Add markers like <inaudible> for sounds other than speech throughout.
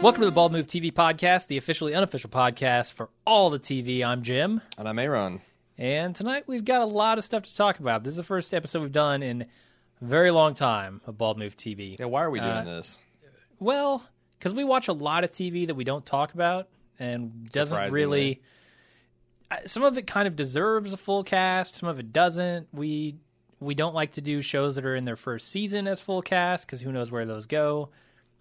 Welcome to the Bald Move TV podcast, the officially unofficial podcast for all the TV. I'm Jim, And I'm Aaron. and tonight we've got a lot of stuff to talk about. This is the first episode we've done in a very long time of Bald Move TV. Yeah, why are we doing Uh, this? Well, because we watch a lot of TV that we don't talk about and doesn't Surprisingly. really. I- Some of it kind of deserves a full cast. Some of it doesn't. We we don't like to do shows that are in their first season as full cast because who knows where those go.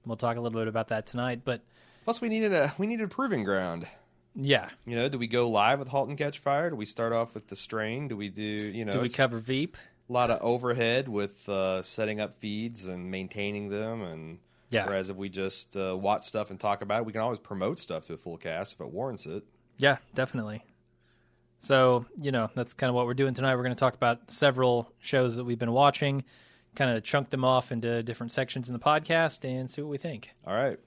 We'll talk a little bit about that tonight. But Plus, we needed a we needed a proving ground. yeah, You know, do we go live with *Halt and Catch Fire*? Do we start off with the strain? Do we do you know? do we cover Veep? a lot of overhead with uh, setting up feeds and maintaining them? And Yeah. whereas if we just uh, watch stuff and talk about it, we can always promote stuff to a full cast if it warrants it. Yeah, definitely. So, you know, that's kind of what we're doing tonight. We're going to talk about several shows that we've been watching, kind of chunk them off into different sections in the podcast and see what we think. All right.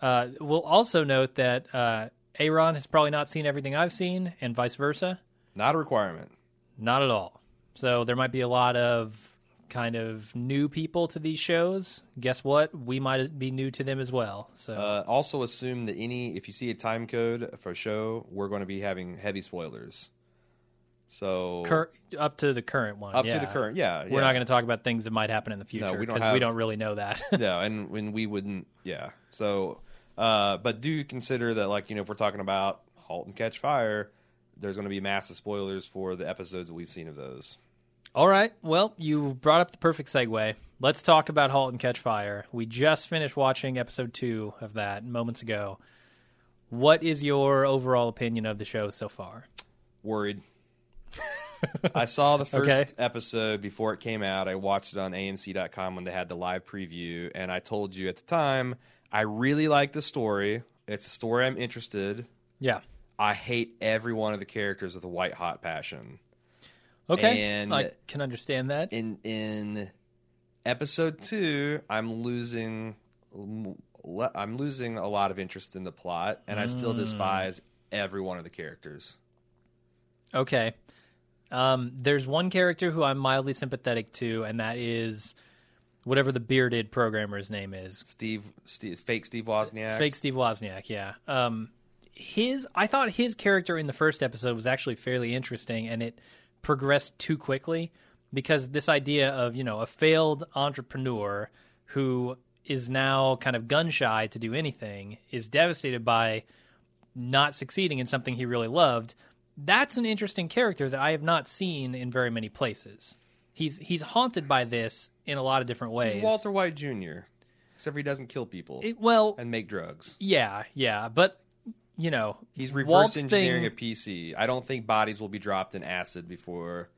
Uh, we'll also note that uh, Aaron has probably not seen everything I've seen, and vice versa. Not a requirement. Not at all. So there might be a lot of kind of new people to these shows. Guess what? We might be new to them as well. So Uh, also, assume that any if you see a time code for a show, we're going to be having heavy spoilers. So cur- up to the current one. up yeah. to the current, yeah, We're yeah. not going to talk about things that might happen in the future we don't because we don't really know that. <laughs> no, <laughs> and when we wouldn't, yeah. So, uh, but do consider that, like you know, if we're talking about *Halt and Catch Fire*, there's going to be massive spoilers for the episodes that we've seen of those. All right. Well, you brought up the perfect segue. Let's talk about *Halt and Catch Fire*. We just finished watching episode two of that moments ago. What is your overall opinion of the show so far? Worried. I saw the <laughs> first Okay. episode before it came out. I watched it on AMC.com when they had the live preview, and I told you at the time I really like the story. It's a story I'm interested. Yeah. I hate every one of the characters with a white hot passion. Okay. And- I can understand that. in in episode two, I'm losing I'm losing a lot of interest in the plot, and I still hmm. despise every one of the characters. Okay. Um, there's one character who I'm mildly sympathetic to, and that is whatever the bearded programmer's name is. Steve, Steve fake Steve Wozniak. Fake Steve Wozniak, yeah. Um, his, I thought his character in the first episode was actually fairly interesting, and it progressed too quickly because this idea of you know a failed entrepreneur who is now kind of gun shy to do anything is devastated by not succeeding in something he really loved. That's an interesting character that I have not seen in very many places. He's he's haunted by this in a lot of different ways. He's Walter White Jr. Except he doesn't kill people It- well, and make drugs. yeah, yeah, but you know, He's reverse Walt's engineering thing- a PC. I don't think bodies will be dropped in acid before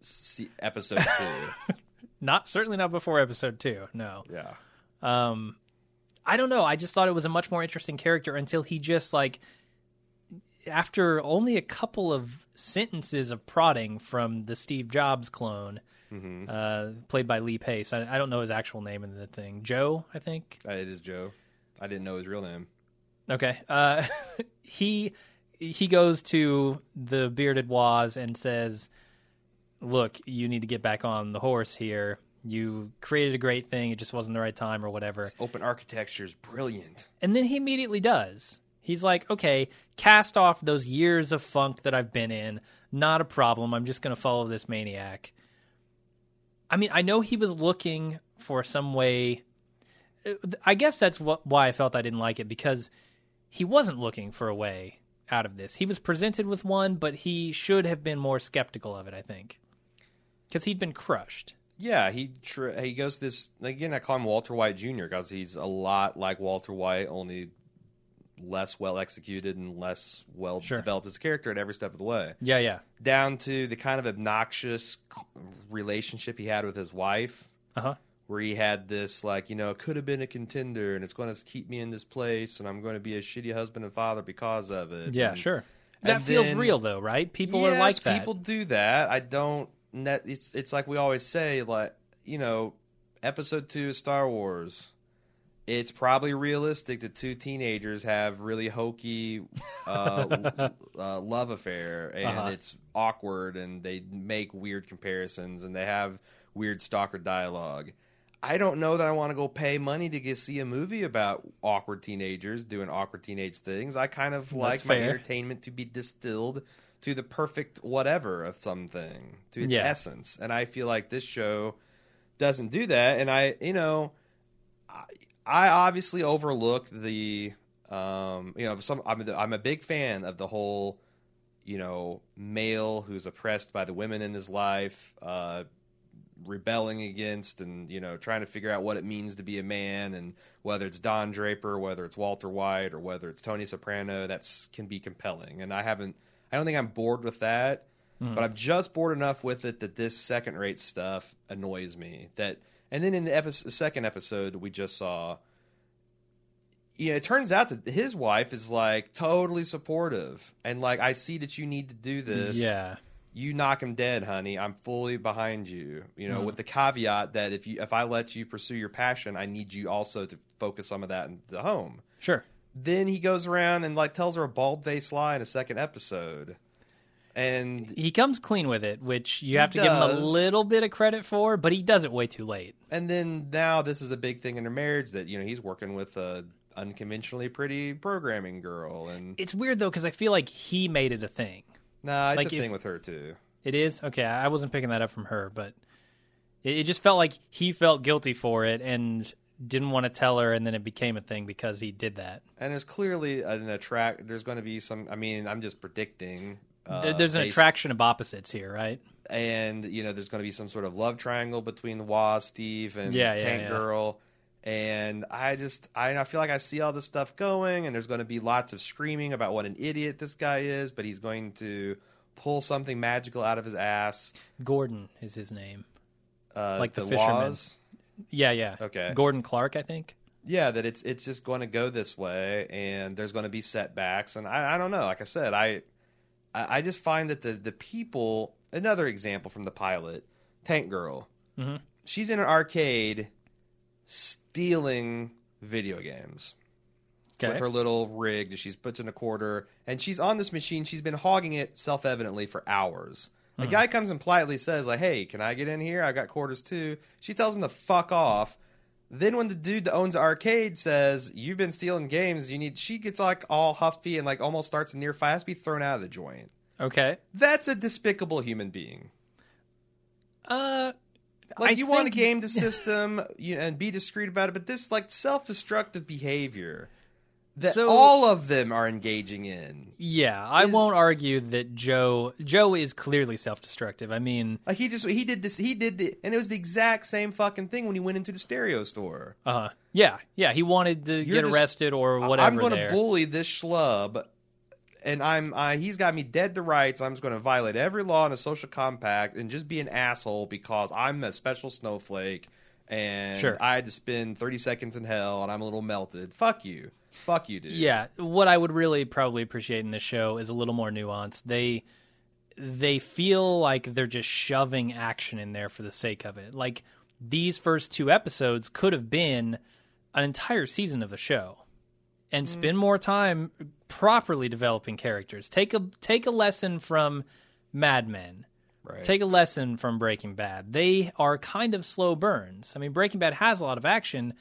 se- episode two. <laughs> Not certainly not before episode two. No, yeah. um, I don't know. I just thought it was a much more interesting character until he just like after only a couple of sentences of prodding from the Steve Jobs clone, Mm-hmm. uh, played by Lee Pace. I, I don't know his actual name in the thing. Joe, I think. Uh, It is Joe. I didn't know his real name. Okay. Uh, <laughs> he he goes to the bearded Waz and says, "Look, you need to get back on the horse here. You created a great thing. It just wasn't the right time or whatever." Open architecture is brilliant. And then he immediately does. He's like, "Okay, cast off those years of funk that I've been in. Not a problem. I'm just going to follow this maniac." I mean, I know he was looking for some way uh, I guess that's what, why I felt I didn't like it because he wasn't looking for a way out of this. He was presented with one, but he should have been more skeptical of it. I think because he'd been crushed. Yeah, he tr- he goes this again. I call him Walter White Jr. because he's a lot like Walter White, only less well executed and less well Sure. developed as a character at every step of the way. Yeah, yeah, Down to the kind of obnoxious relationship he had with his wife, uh huh. where he had this like you know it could have been a contender and it's going to keep me in this place and I'm going to be a shitty husband and father because of it. Yeah, And- sure. That feels then- real though, right? People are like that. People do that. I don't. It's it's like we always say, like you know, episode two of Star Wars. It's probably realistic that two teenagers have really hokey uh, <laughs> uh, love affair, and Uh-huh. it's awkward, and they make weird comparisons, and they have weird stalker dialogue. I don't know that I want to go pay money to get see a movie about awkward teenagers doing awkward teenage things. I kind of like my entertainment to be distilled to the perfect whatever of something, to its Yeah. essence. And I feel like this show doesn't do that. And I, you know, I, I obviously overlook the, um, you know, some. I'm a, I'm a big fan of the whole, you know, male who's oppressed by the women in his life, uh, rebelling against and you know trying to figure out what it means to be a man and whether it's Don Draper, whether it's Walter White, or whether it's Tony Soprano, that's can be compelling. And I haven't, I don't think I'm bored with that, but I'm just bored enough with it that this second rate stuff annoys me. That and then in the episode, second episode we just saw. Yeah, it turns out that his wife is like totally supportive and like I see that you need to do this Yeah. you knock him dead, honey. I'm fully behind you. You know, mm-hmm. with the caveat that if you if I let you pursue your passion, I need you also to focus some of that in the home. Sure. Then he goes around and like tells her a bald faced lie in a second episode, and He comes clean with it, which you have to give him a little bit of credit for, but he does it way too late. and then now this is a big thing in their marriage that you know he's working with a unconventionally pretty programming girl, and It's weird though because I feel like he made it a thing. nah, it's Like, a if- thing with her too. It is okay. I wasn't picking that up from her, but it, it just felt like he felt guilty for it and didn't want to tell her, and then it became a thing because he did that. And there's clearly an attract. There's going to be some. I mean, I'm just predicting. Uh, There- There's an based- attraction of opposites here, right? and you know there's going to be some sort of love triangle between Waz, Steve, and Yeah, yeah, Tank yeah. Girl. And I just I, I feel like I see all this stuff going, and there's going to be lots of screaming about what an idiot this guy is, but he's going to pull something magical out of his ass. Gordon is his name. Uh, Like the fisherman. Waz. Yeah, yeah. Okay. Gordon Clark, I think. yeah, that it's it's just going to go this way, and there's going to be setbacks, and I, I don't know. Like I said, I I I just find that the the people. Another example from the pilot, Tank Girl. Mhm. She's in an arcade, stealing video games Okay. with her little rig that she's puts in a quarter, and she's on this machine. She's been hogging it self evidently for hours. A guy comes and politely says, "Like, hey, can I get in here? I've got quarters too." She tells him to fuck off. Then when the dude that owns the arcade says, "You've been stealing games, you need," she gets like all huffy and like almost starts a near fight, has to be thrown out of the joint. Okay. That's a despicable human being. Uh, Like I you want to game the system you and be discreet about it, but this like self-destructive behavior that So- all of them are engaging in. Yeah, I is- won't argue that Joe Joe is clearly self-destructive. I mean, Like he just he did this he did the, and it was the exact same fucking thing when he went into the stereo store. Uh huh. yeah, yeah, he wanted to get just- arrested or whatever. I'm going to bully this schlub, and I'm I, he's got me dead to rights. I'm just going to violate every law in a social compact and just be an asshole because I'm a special snowflake and Sure. I had to spend 30 seconds in hell and I'm a little melted. Fuck you, fuck you, dude. Yeah, what I would really probably appreciate in this show is a little more nuance. They they feel like they're just shoving action in there for the sake of it. Like these first two episodes could have been an entire season of a show and mm. spend more time properly developing characters. Take a take a lesson from Mad Men. Right. Take a lesson from Breaking Bad. They are kind of slow burns. I mean, Breaking Bad has a lot of action,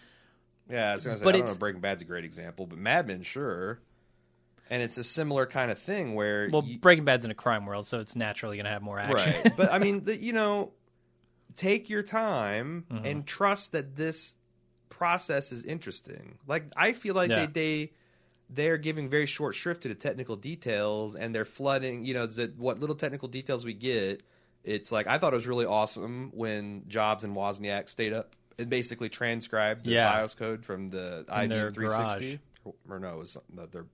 yeah, I was going to say but I don't know. Breaking Bad's a great example, but Mad Men, sure. And it's a similar kind of thing where Well, you- Breaking Bad's in a crime world, so it's naturally going to have more action. Right. <laughs> but I mean, the, you know, take your time Mm-hmm. and trust that this process is interesting. Like I feel like Yeah. they they they're giving very short shrift to the technical details and they're flooding, you know, the, what little technical details we get. It's like I thought it was really awesome when Jobs and Wozniak stayed up and basically transcribed the Yeah. BIOS code from the In IBM 360 or no, it was their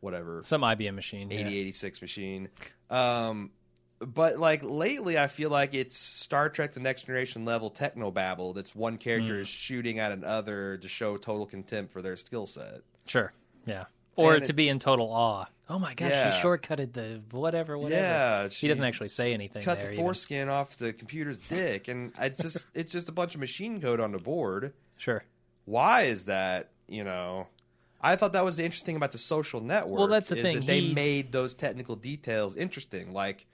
whatever Some IBM machine. yeah. 8086 machine. Um, but like lately, I feel like it's Star Trek: The Next Generation level techno babble. That's one character Mm. is shooting at another to show total contempt for their skill set. Sure. Yeah. Or And to it- be in total awe. Oh my gosh, Yeah. she shortcutted the whatever, whatever. Yeah, She doesn't actually say anything cut the even. foreskin off the computer's dick, and it's just <laughs> it's just a bunch of machine code on the board. Sure. Why is that? You know. I thought that was the interesting thing about the social network. Well, that's the is thing, That they made those technical details interesting. Like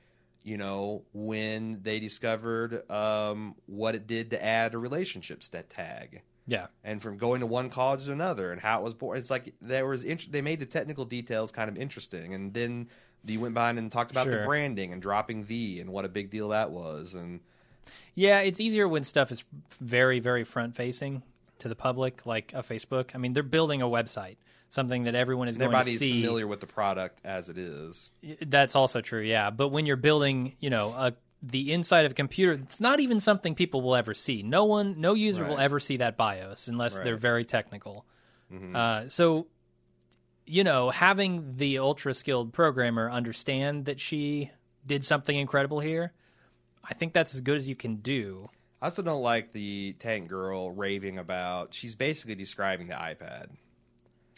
you know, when they discovered um, what it did to add a relationship that tag. Yeah. And from going to one college to another, and how it was born. It's like there was int- they made the technical details kind of interesting, and then you went behind and talked about Sure. the branding and dropping V and what a big deal that was, and Yeah, it's easier when stuff is very, very front facing to the public, like a Facebook. I mean, they're building a website, something that everyone is going to see. familiar with the product as it is. That's also true, yeah. But when you're building, you know, a, the inside of a computer, it's not even something people will ever see. No one, no user will ever see that BIOS unless they're very technical. Mhm. Uh, so, you know, having the ultra skilled programmer understand that she did something incredible here, I think that's as good as you can do. I also don't like the tank girl raving about. She's basically describing the iPad.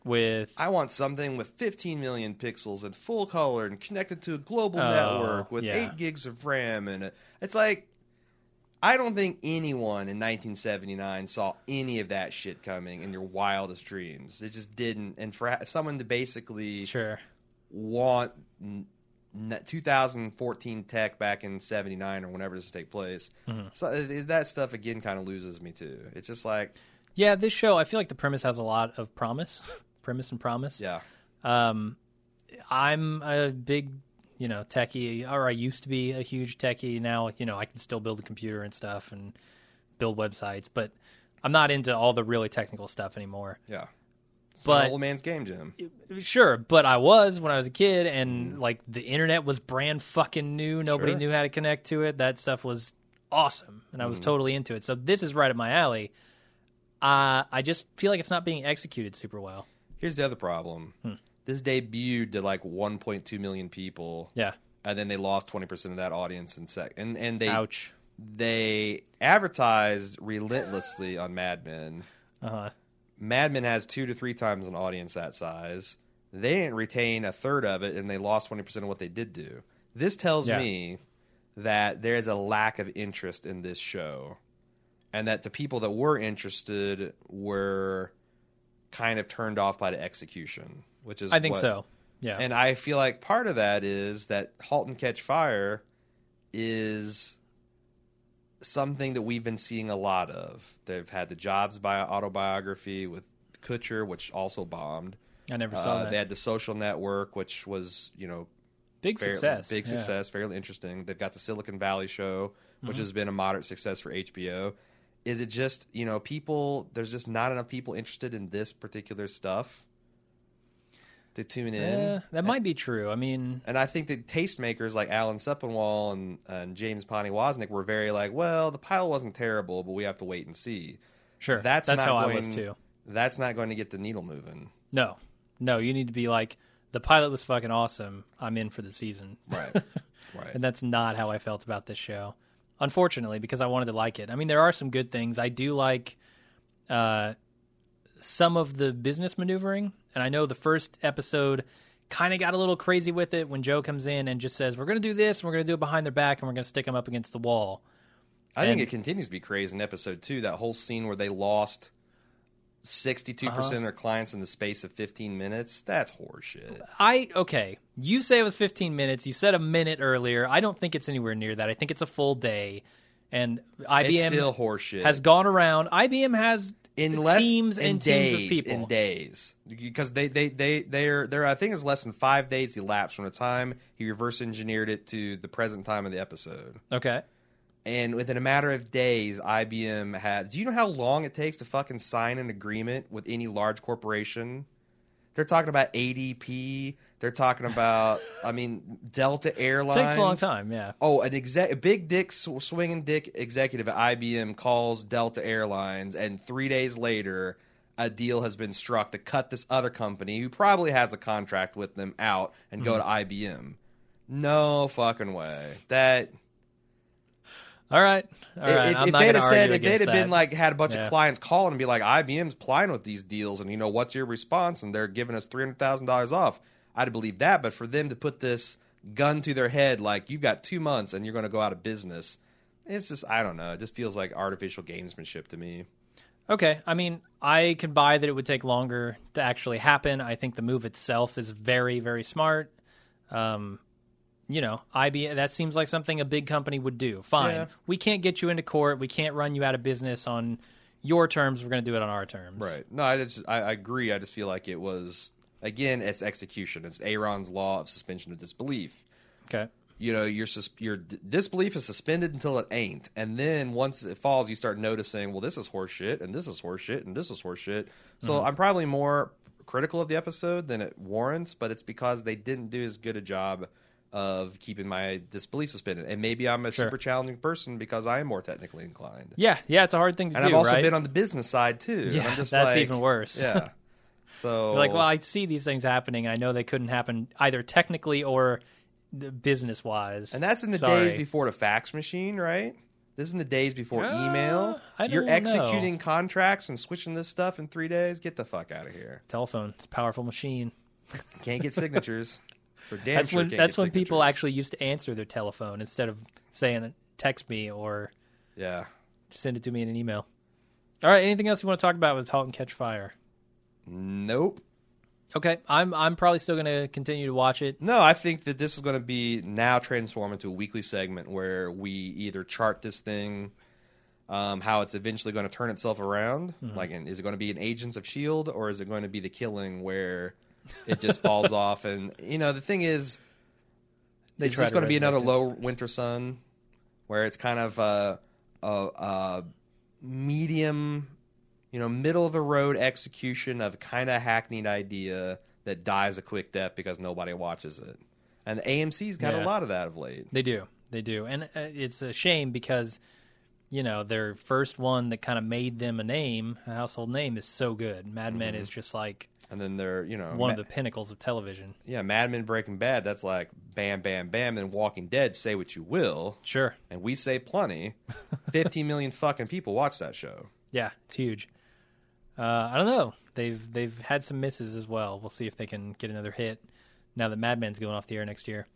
With I want something with 15 million pixels and full color and connected to a global Oh, network with yeah. 8 gigs of RAM. And a, it's like, I don't think anyone in 1979 saw any of that shit coming in your wildest dreams. It just didn't. And for someone to basically sure, want n- n- 2014 tech back in 79 or whenever this take place, Mm-hmm. so uh, that stuff again kind of loses me too. It's just like, yeah, this show I feel like the premise has a lot of promise, <laughs> premise and promise. yeah. Um, I'm a big, you know, techie, or I used to be a huge techie. Now, you know, I can still build a computer and stuff and build websites, but I'm not into all the really technical stuff anymore. Yeah. It's But- an old man's game, Jim. Sure, but I was when I was a kid, and like the internet was brand fucking new. Nobody Sure. knew how to connect to it. That stuff was awesome, and I was totally into it. So this is right up my alley. Uh, I just feel like it's not being executed super well. Here's the other problem. Hmm. This debuted to like 1.2 million people, Yeah. and then they lost 20% of that audience in sec. And and they Ouch. they advertised relentlessly on Mad Men. Uh huh. Mad Men has two to three times an audience that size. They didn't retain a third of it, and they lost 20% of what they did do. This tells Yeah. me that there is a lack of interest in this show, and that the people that were interested were kind of turned off by the execution, which is I think what- so. Yeah. and I feel like part of that is that Halt and Catch Fire is something that we've been seeing a lot of. They've had the Jobs bio autobiography with Kutcher, which also bombed. I never saw Uh, that. they had the Social Network, which was you know Big fair- success. big Yeah. success, fairly interesting. They've got the Silicon Valley Show, which Mm-hmm. has been a moderate success for HBO. Is it just you know people? There's just not enough people interested in this particular stuff to tune in. Yeah, that might be true. I mean, And I think that tastemakers like Alan Sepinwall and, and James Poniewozik were very like, well, the pilot wasn't terrible, but we have to wait and see. sure. That's, That's, not how going, I was too. That's not going to get the needle moving. No, no, you need to be like the pilot was fucking awesome. I'm in for the season, Right. <laughs> right. and that's not how I felt about this show. Unfortunately, because I wanted to like it. I mean, there are some good things. I do like uh, some of the business maneuvering, and I know the first episode kind of got a little crazy with it when Joe comes in and just says, "We're going to do this, and we're going to do it behind their back, and we're going to stick them up against the wall." I think it continues to be crazy in episode two. That whole scene where they lost 62% Uh-huh. percent of their clients in the space of 15 minutes. That's horseshit. I okay. You say it was 15 minutes. You said a minute earlier. I don't think it's anywhere near that. I think it's a full day. And It's IBM still horseshit. has gone around. IBM has in less teams in and days, teams of people. in days because they they they they're they're I think it's less than five days elapsed from the time he reverse engineered it to the present time of the episode, Okay. And within a matter of days, IBM had. Do you know how long it takes to fucking sign an agreement with any large corporation? They're talking about ADP. They're talking about, I mean, Delta Airlines. Takes a long time. Yeah. Oh, an exec, a big dick, sw- swinging dick executive at IBM calls Delta Airlines, and three days later, a deal has been struck to cut this other company who probably has a contract with them out and go hmm. to IBM. No fucking way. That All right. All right. if, I'm if not they'd have said, if they'd have been like had a bunch Yeah. of clients calling and be like, IBM's plying with these deals, and you know what's your response? And they're giving us three hundred thousand dollars off. I'd believe that, but for them to put this gun to their head, like you've got two months and you're going to go out of business, it's just I don't know. It just feels like artificial gamesmanship to me. Okay. I mean, I can buy that it would take longer to actually happen. I think the move itself is very, very smart. Um, you know, IBM. That seems like something a big company would do. Fine, Yeah. we can't get you into court. We can't run you out of business on your terms. We're going to do it on our terms. Right. No, I just I, I agree. I just feel like it was again it's execution. It's Aaron's law of suspension of disbelief. Okay. You know, your your d- disbelief is suspended until it ain't, and then once it falls, you start noticing, well, this is horseshit, and this is horseshit, and this is horseshit. So mm-hmm. I'm probably more critical of the episode than it warrants, but it's because they didn't do as good a job of keeping my disbelief suspended. And maybe I'm a Sure. super challenging person because I am more technically inclined. Yeah, yeah, it's a hard thing to And do. And I've also right? been on the business side too. Yeah, I'm just that's like- even worse. Yeah. <laughs> So You're like, well, I see these things happening. and I know they couldn't happen either technically or business wise. and that's in the Sorry. days before the fax machine, right? This is in the days before Uh, email. I You're don't know. executing contracts and switching this stuff in three days. Get the fuck out of here. telephone. It's a powerful machine. Can't get signatures. <laughs> For damn that's sure when that's when people actually used to answer their telephone instead of saying text me or Yeah. send it to me in an email. All right, anything else you want to talk about with Halt and Catch Fire? Nope. Okay, I'm I'm probably still going to continue to watch it. No, I think that this is going to be now transform into a weekly segment where we either chart this thing, um, how it's eventually going to turn itself around. Mm-hmm. Like, is it going to be an Agents of Shield, or is it going to be the killing where it just falls off? And you know, the thing is, They is this going to be another it. low winter sun, where it's kind of a, a, a medium, you know, middle of the road execution of kind of hackneyed idea that dies a quick death because nobody watches it. And the AMC's got Yeah. a lot of that of late. They do. They do. And uh, it's a shame because, you know, their first one that kind of made them a name, a household name, is so good. Mad Men is just like And then they're, you know, one of the pinnacles of television. yeah, Mad Men, Breaking Bad. That's like bam, bam, bam. And Walking Dead. Say what you will, Sure. and we say plenty. <laughs> Fifteen million fucking people watch that show. Yeah, it's huge. Uh, I don't know. They've they've had some misses as well. We'll see if they can get another hit now that Mad Men's going off the air next year.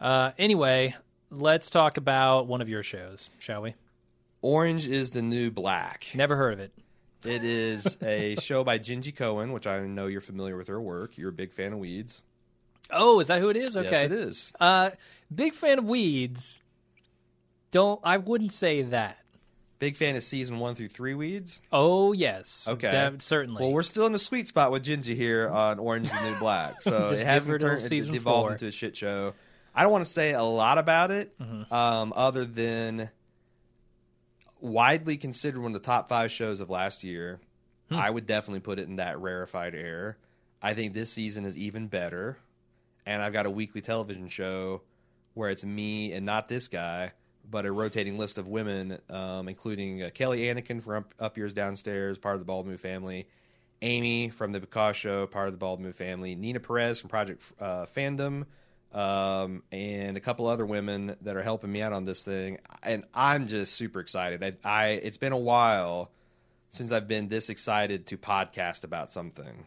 Uh, anyway, let's talk about one of your shows, shall we? Orange is the new black. Never heard of it. It is a <laughs> show by Jenji Kohan, which I know you're familiar with her work. You're a big fan of Weeds. Oh, is that who it is? Okay. Yes, it is. Uh, big fan of weeds. Don't I wouldn't say that. Big fan of season one through three Weeds. Oh yes, Okay. Certainly. Well, we're still in the sweet spot with Gingy here on Orange is the New <laughs> Black. So it hasn't turned it season devolved four. into a shit show. I don't want to say a lot about it, Mm-hmm. um, other than widely considered one of the top five shows of last year. Hmm. I would definitely put it in that rarefied air. I think this season is even better. And I've got a weekly television show where it's me and not this guy, but a rotating list of women, um, including uh, Kelly Anakin from Up, Up Yours Downstairs, part of the Bald Move family, Amy from the Because Show, part of the Bald Move family, Nina Perez from Project uh, Fandom, um, and a couple other women that are helping me out on this thing. And I'm just super excited. I, I it's been a while since I've been this excited to podcast about something.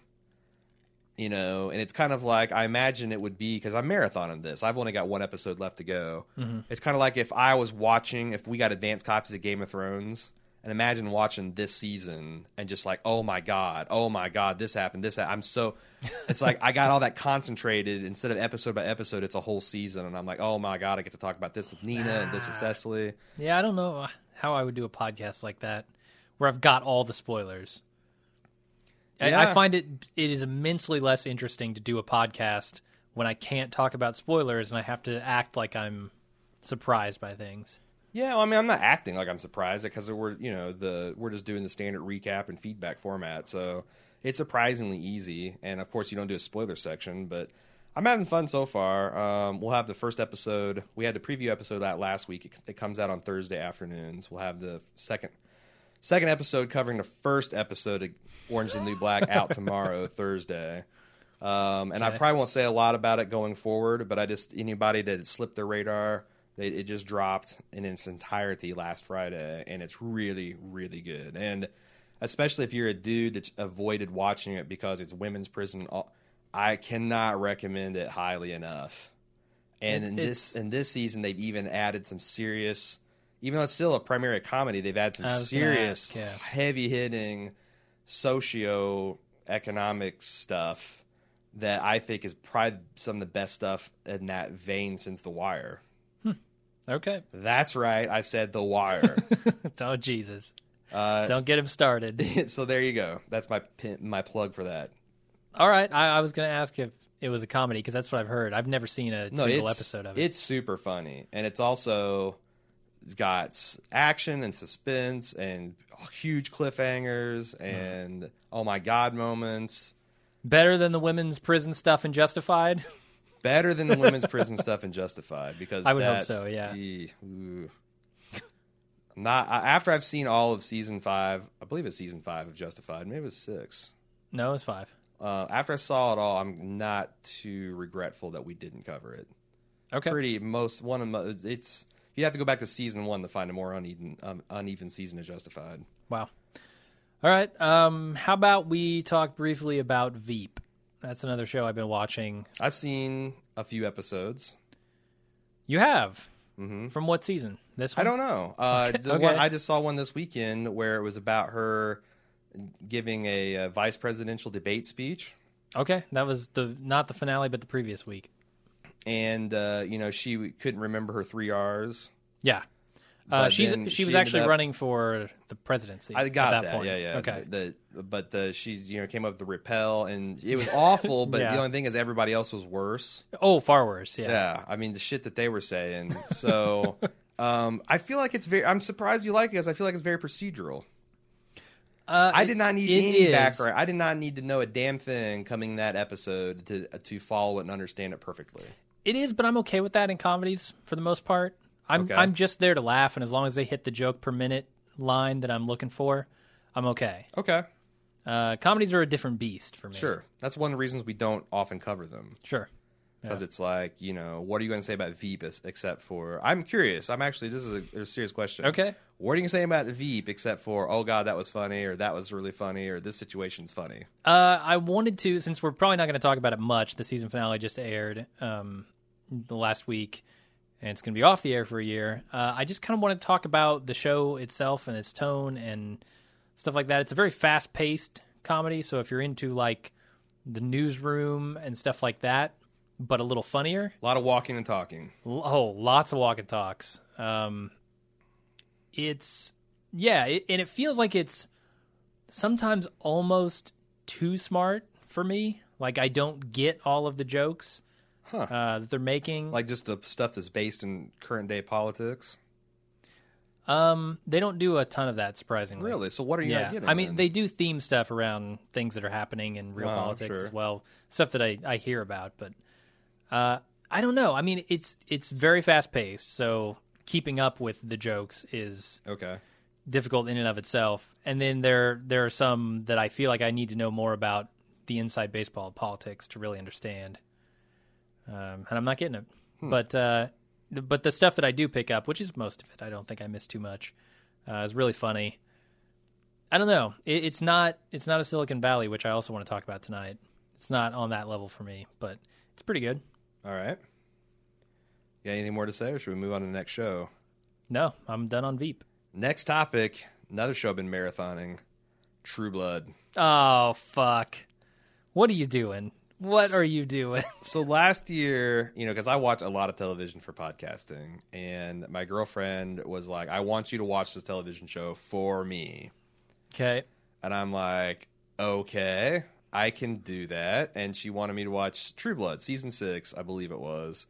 You know, and it's kind of like I imagine it would be because I'm marathoning this. I've only got one episode left to go. It's kind of like if I was watching, if we got advanced copies of Game of Thrones, and imagine watching this season and just like, oh my god, oh my god, this happened, this. Happened. I'm so. It's like I got all that concentrated instead of episode by episode. It's a whole season, and I'm like, oh my god, I get to talk about this with Nina and this with Cecily. yeah, I don't know how I would do a podcast like that where I've got all the spoilers. I, I find it it is immensely less interesting to do a podcast when I can't talk about spoilers and I have to act like I'm surprised by things. Yeah, well, I mean, I'm not acting like I'm surprised because we're, you know, the we're just doing the standard recap and feedback format, so it's surprisingly easy. And of course, you don't do a spoiler section, but I'm having fun so far. Um, we'll have the first episode. We had the preview episode that last week. It, it comes out on Thursday afternoons. We'll have the second second episode covering the first episode of Orange and New Black out <laughs> tomorrow, Thursday. Um, and I probably won't say a lot about it going forward, but I just anybody that slipped their radar, it just dropped in its entirety last Friday, and it's really, really good. And especially if you're a dude that avoided watching it because it's women's prison, uh, I cannot recommend it highly enough. And It- in this in this season, they've even added some serious, even though it's still a primary comedy, they've added some I was gonna serious, ask, yeah. heavy hitting socio economic stuff that I think is probably some of the best stuff in that vein since The Wire. Okay. That's right, I said The Wire. <laughs> oh Jesus! uh, Don't get him started. <laughs> so there you go. That's my pin, my plug for that. All right. I, I was going to ask if it was a comedy because that's what I've heard. I've never seen a No, single episode of it. It's super funny, and it's also got action and suspense and huge cliffhangers and oh my god moments. Better than the women's prison stuff in Justified. <laughs> Better than the women's prison stuff in Justified because <laughs> I would hope so, yeah. Not after I've seen all of season five. I believe it's season five of Justified. Maybe it was six. No, it's five. Uh, after I saw it all, I'm not too regretful that we didn't cover it. Okay. Pretty most one of mo- it's you have to go back to season one to find a more uneven um, uneven season of Justified. Wow. All right. Um, how about we talk briefly about Veep? That's another show I've been watching. I've seen a few episodes. You have hmm from what season? This I don't know. Uh, <laughs> Okay, the one, I just saw one this weekend where it was about her giving a, uh vice presidential debate speech, Okay, that was the not the finale, but the previous week. and uh, you know she couldn't remember her three R's. Yeah. Uh, she's she was she actually up- running for the presidency. I got at that. that, point. Yeah, yeah. Okay. The, the- but the, she you know came up with the repel, and it was awful. but <laughs> Yeah. the only thing is everybody else was worse. Oh, far worse. Yeah. Yeah, I mean the shit that they were saying. So <laughs> um, I feel like it's very. I'm surprised you like it because I feel like it's very procedural. Uh, I did not need any is. background. I did not need to know a damn thing coming that episode to to follow it and understand it perfectly. It is, but I'm okay with that in comedies for the most part. I'm Okay. I'm just there to laugh, and as long as they hit the joke per minute line that I'm looking for, I'm okay. Okay, Uh, comedies are a different beast for me. sure. That's one of the reasons we don't often cover them Sure. because it's like you know what are you going to say about Veep except for I'm curious. I'm actually this is a, a serious question. Okay. What are you going to say about Veep except for oh god that was funny or that was really funny or this situation's funny? Uh, I wanted to, since we're probably not going to talk about it much. The season finale just aired um, the last week, and it's going to be off the air for a year. Uh, I just kind of want to talk about the show itself and its tone and stuff like that. It's a very fast-paced comedy, so if you're into like the newsroom and stuff like that, but a little funnier, A lot of walking and talking. Oh, lots of walk and talks. Um, it's yeah, it, and it feels like it's sometimes almost too smart for me. Like I don't get all of the jokes Huh. uh, that they're making. Like just the stuff that's based in current day politics. um, they don't do a ton of that, surprisingly. Really? So what are you yeah, getting? I mean, then? they do theme stuff around things that are happening in real Oh, politics sure. as well, stuff that I, I hear about. But uh, I don't know. I mean, it's it's very fast paced, so keeping up with the jokes is okay. difficult in and of itself. And then there there are some that I feel like I need to know more about the inside baseball politics to really understand. Um, and I'm not getting it. But uh, the, but the stuff that I do pick up, which is most of it, I don't think I miss too much. Uh, is really funny. I don't know. It, it's not it's not a Silicon Valley, which I also want to talk about tonight. It's not on that level for me, but it's pretty good. All right. Got anything more to say, or should we move on to the next show? No, I'm done on Veep. Next topic. Another show I've been marathoning. True Blood. Oh fuck! What are you doing? What are you doing? <laughs> So last year, you know, because I watch a lot of television for podcasting, and my girlfriend was like, "I want you to watch this television show for me," Okay. and I'm like, "Okay, I can do that." And she wanted me to watch True Blood season six, I believe it was.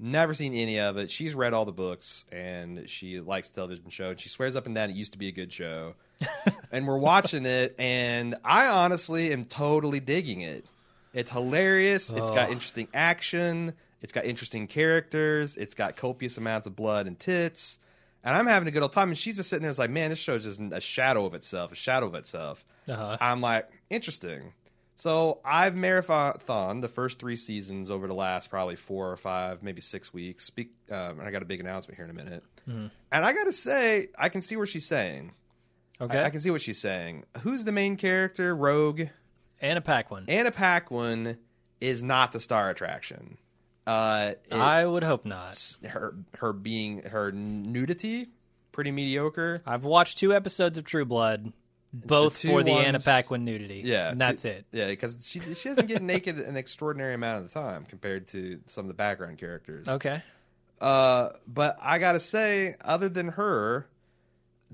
Never seen any of it. She's read all the books, and she likes the television show. And she swears up and down it used to be a good show. <laughs> and we're watching it, and I honestly am totally digging it. It's hilarious. It's got interesting action. It's got interesting characters. It's got copious amounts of blood and tits. And I'm having a good old time. And she's just sitting there, like, man, this show's just a shadow of itself, a shadow of itself. Uh-huh. I'm like, interesting. So I've marathon the first three seasons over the last probably four or five, maybe six weeks. Speak, um, and I got a big announcement here in a minute. Mm-hmm. And I got to say, I can see what she's saying. Okay. I, I can see what she's saying. Who's the main character? Rogue. And a Paquin. Anna Paquin is not the star attraction. Uh, it- I would hope not. her her being her nudity pretty mediocre. I've watched two episodes of True Blood. both two for the Anna Paquin nudity. Yeah, and that's two- it. Yeah, because she she doesn't get <laughs> naked an extraordinary amount of the time compared to some of the background characters. Okay. Uh, but I gotta say, other than her,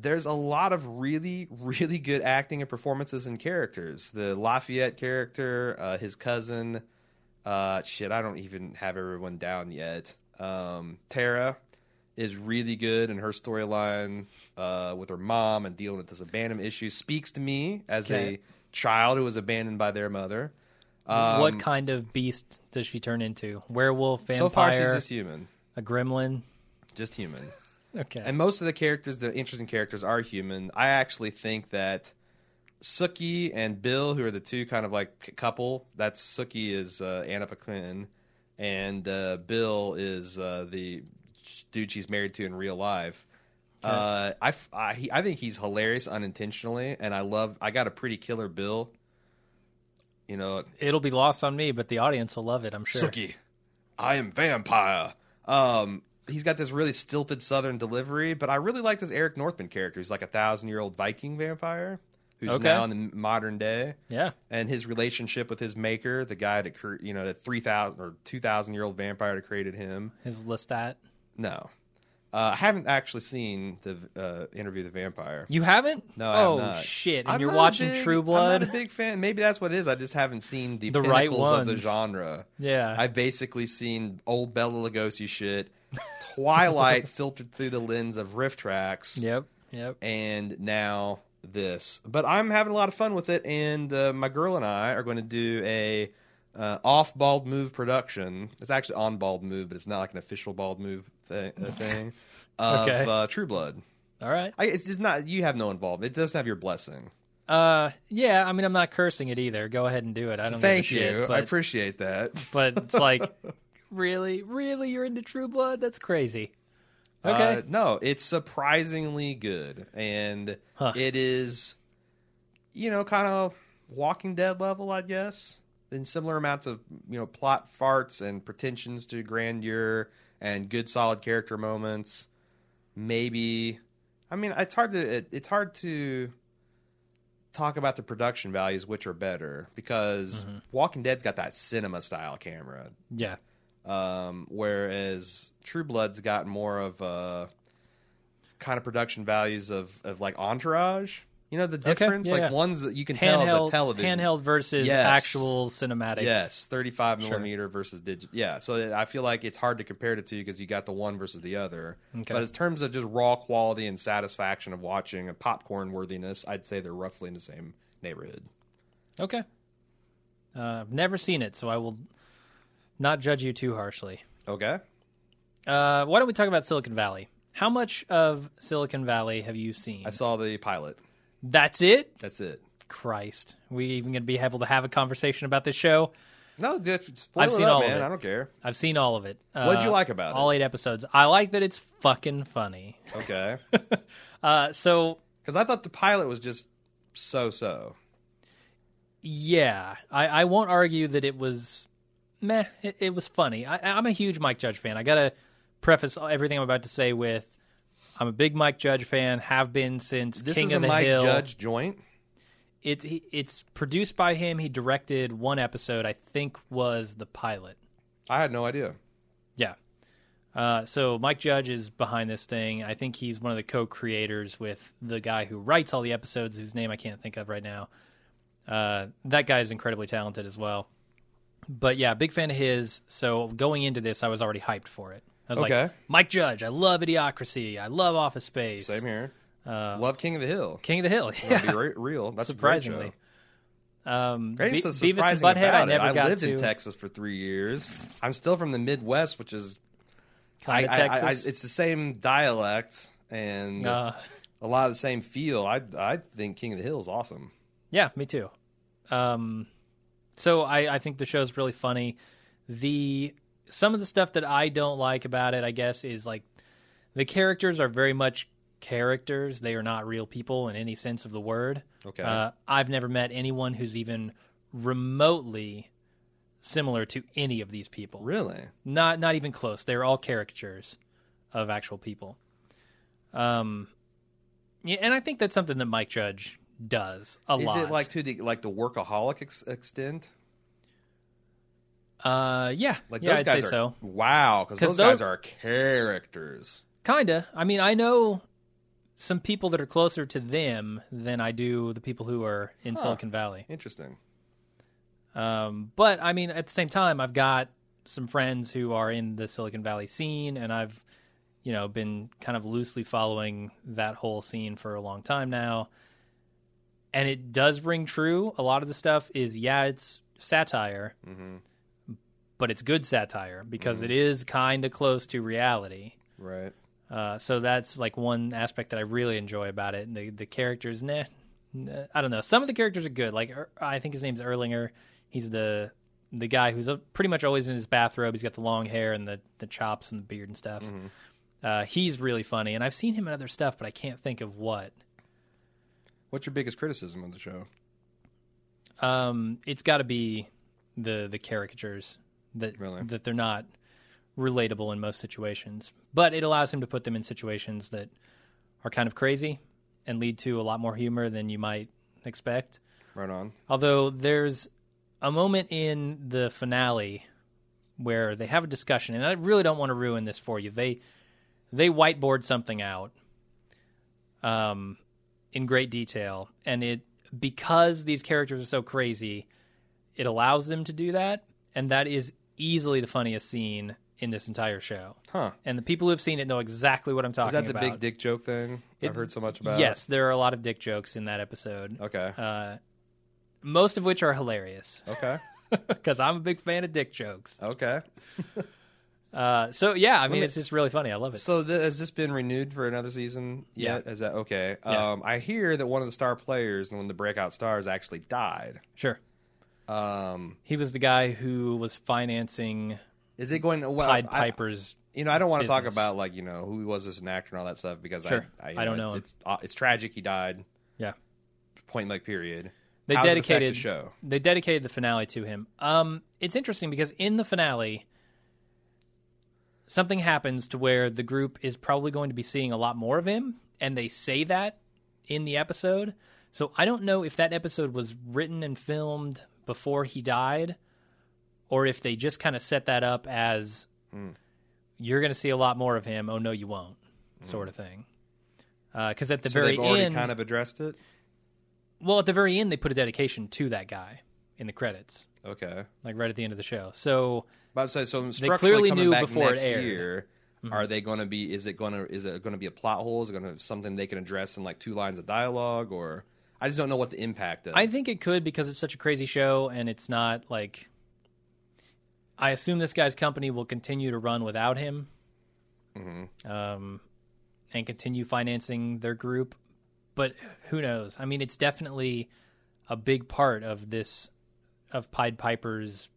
there's a lot of really, really good acting and performances and characters. The Lafayette character, uh, his cousin, uh, shit, I don't even have everyone down yet. Um, Tara is really good in her storyline uh, with her mom and dealing with this abandonment issue. Speaks to me as Okay. a child who was abandoned by their mother. Um, what kind of beast does she turn into? Werewolf, vampire, so far, she's just human, a gremlin? just human. Okay. And most of the characters, the interesting characters, are human. I actually think that Sookie and Bill, who are the two kind of like couple, that's Sookie is uh, Anna Paquin, and uh, Bill is uh, the dude she's married to in real life. Uh, I, I, he, I think he's hilarious unintentionally, and I love. I got a pretty killer Bill. You know, It'll be lost on me, but the audience will love it. I'm sure. Sookie, I am vampire. Um, he's got this really stilted Southern delivery, but I really like this Eric Northman character. He's like a thousand year old Viking vampire who's Okay. now in the modern day, Yeah. and his relationship with his maker, the guy that cre- you know, the three thousand or two thousand year old vampire that created him. His Lestat. No, uh, I haven't actually seen the uh, interview the vampire. You haven't? No, I have oh not. shit! And I'm you're watching big- True I'm Blood? not a big fan. Maybe that's what it is. I just haven't seen the, The right of the genre. yeah. I've basically seen old Bela Lugosi shit, <laughs> Twilight filtered through the lens of RiffTrax, Yep. Yep. and now this. But I'm having a lot of fun with it, and uh, my girl and I are going to do a uh, off bald move production. It's actually on bald move, but it's not like an official bald move thing. Uh, <laughs> thing of Okay. uh, True Blood. All right. I, it's just not. You have no involvement. It doesn't have your blessing. Uh, yeah. I mean, I'm not cursing it either. Go ahead and do it. I don't. Thank you. Shit, I appreciate that. but it's like, <laughs> really, really, you're into True Blood? That's crazy. Okay. Uh, no, it's surprisingly good, and Huh. it is, you know, kind of Walking Dead level, I guess. In similar amounts of you know plot farts and pretensions to grandeur and good solid character moments. Maybe, I mean, it's hard to it, it's hard to talk about the production values, which are better, because Mm-hmm. Walking Dead's got that cinema style camera yeah. Um, whereas True Blood's got more of a kind of production values of, of like Entourage. You know the difference, yeah, like yeah. ones that you can tell is a television. handheld versus Yes. actual cinematic. Yes, thirty-five Sure. millimeter versus digital. Yeah, so I feel like it's hard to compare the two because you got the one versus the other. Okay. But in terms of just raw quality and satisfaction of watching and popcorn worthiness, I'd say they're roughly in the same neighborhood. Okay. Uh, I've never seen it, so I will not judge you too harshly. Okay. Uh, why don't we talk about Silicon Valley? How much of Silicon Valley have you seen? I saw the pilot. That's it. That's it. Christ, we even going to be able to have a conversation about this show? No, just spoil I've it seen up, all of man. it. I don't care. I've seen all of it. Uh, What'd you like about it? all eight episodes? I like that it's fucking funny. Okay. <laughs> Uh, so Because I thought the pilot was just so so. yeah, I, I won't argue that it was meh. It, it was funny. I, I'm a huge Mike Judge fan. I gotta preface everything I'm about to say with I'm a big Mike Judge fan. Have been since King of the Mile. This King is of a the Mike Hill. Judge joint. It he, it's produced by him. He directed one episode. I think was the pilot. I had no idea. Yeah. Uh, so Mike Judge is behind this thing. I think he's one of the co-creators with the guy who writes all the episodes, whose name I can't think of right now. Uh, that guy is incredibly talented as well. But yeah, big fan of his. So going into this, I was already hyped for it. I was Okay. like, Mike Judge, I love Idiocracy. I love Office Space. Same here. Uh, Love King of the Hill. King of the Hill. <laughs> Yeah. Be re- real. That's Surprisingly. A great show. Um, Great, Be- Beavis and surprising Butthead, I about it. never I got lived to. in Texas for three years. I'm still from the Midwest, which is Kind of I- I- I- Texas. it's the same dialect and uh, a lot of the same feel. I I think King of the Hill is awesome. Yeah, me too. Um, so I, I think the show's really funny. The some of the stuff that I don't like about it, I guess, is like the characters are very much characters. They are not real people in any sense of the word. Okay. Uh, I've never met anyone who's even remotely similar to any of these people. Really? Not not even close. They're all caricatures of actual people. Um, yeah, and I think that's something that Mike Judge does a Is lot. Is it like to the like the workaholic ex- extent? uh, yeah, Like yeah, those I'd guys are so. wow, because those, guys are characters. Kinda. I mean, I know some people that are closer to them than I do the people who are in Huh. Silicon Valley. Interesting. Um, but I mean, at the same time, I've got some friends who are in the Silicon Valley scene, and I've, you know, been kind of loosely following that whole scene for a long time now. And it does ring true. A lot of the stuff is, yeah, it's satire, but it's good satire because it is kind of close to reality. Right. Uh, so that's like one aspect that I really enjoy about it. The the characters, nah, nah, I don't know. Some of the characters are good. Like Er- I think his name's Erlinger. He's the the guy who's uh pretty much always in his bathrobe. He's got the long hair and the the chops and the beard and stuff. Uh, he's really funny, and I've seen him in other stuff, but I can't think of what. What's your biggest criticism of the show? Um, it's got to be the the caricatures that Really? that they're not relatable in most situations, but it allows him to put them in situations that are kind of crazy and lead to a lot more humor than you might expect. Right on. Although there's a moment in the finale where they have a discussion, and I really don't want to ruin this for you. They they whiteboard something out um, in great detail, and it because these characters are so crazy, it allows them to do that, and that is easily the funniest scene in this entire show. Huh. And the people who have seen it know exactly what I'm talking about. Is that the about. big dick joke thing? It- I've heard so much about. Yes, there are a lot of dick jokes in that episode. Okay. Uh, most of which are hilarious Okay. <laughs> because I'm a big fan of dick jokes. Okay. <laughs> Uh, so yeah, I mean, me- it's just really funny. I love it. So th- has this been renewed for another season yet? Is that okay? Yeah. Um, I hear that one of the star players and one of the breakout stars actually died. Sure, Um, he was the guy who was financing is it going? Well, Pied I- Piper's. you know, I don't want to talk about like you know who he was as an actor and all that stuff because Sure. I, I, I don't know It's, it's, uh, it's tragic. He died. Yeah, Point blank. Period. they How does it affect dedicated the show. They dedicated the finale to him. Um, it's interesting because in the finale, something happens to where the group is probably going to be seeing a lot more of him, and they say that in the episode. So I don't know if that episode was written and filmed before he died, or if they just kind of set that up as hmm. you're going to see a lot more of him. Oh no, you won't, hmm. sort of thing. Uh, because at the So very they've already end, kind of addressed it. well, at the very end, they put a dedication to that guy in the credits, Okay. like right at the end of the show. So But I'd say so. They structurally clearly coming knew back before it next aired. Mm-hmm. year. Are they going to be? Is it going to? Is it going to be a plot hole? Is it going to have something they can address in like two lines of dialogue? Or I just don't know what the impact is. I think it could because it's such a crazy show and it's not like. I assume this guy's company will continue to run without him, um, and continue financing their group. But who knows? I mean, it's definitely a big part of this of Pied Piper's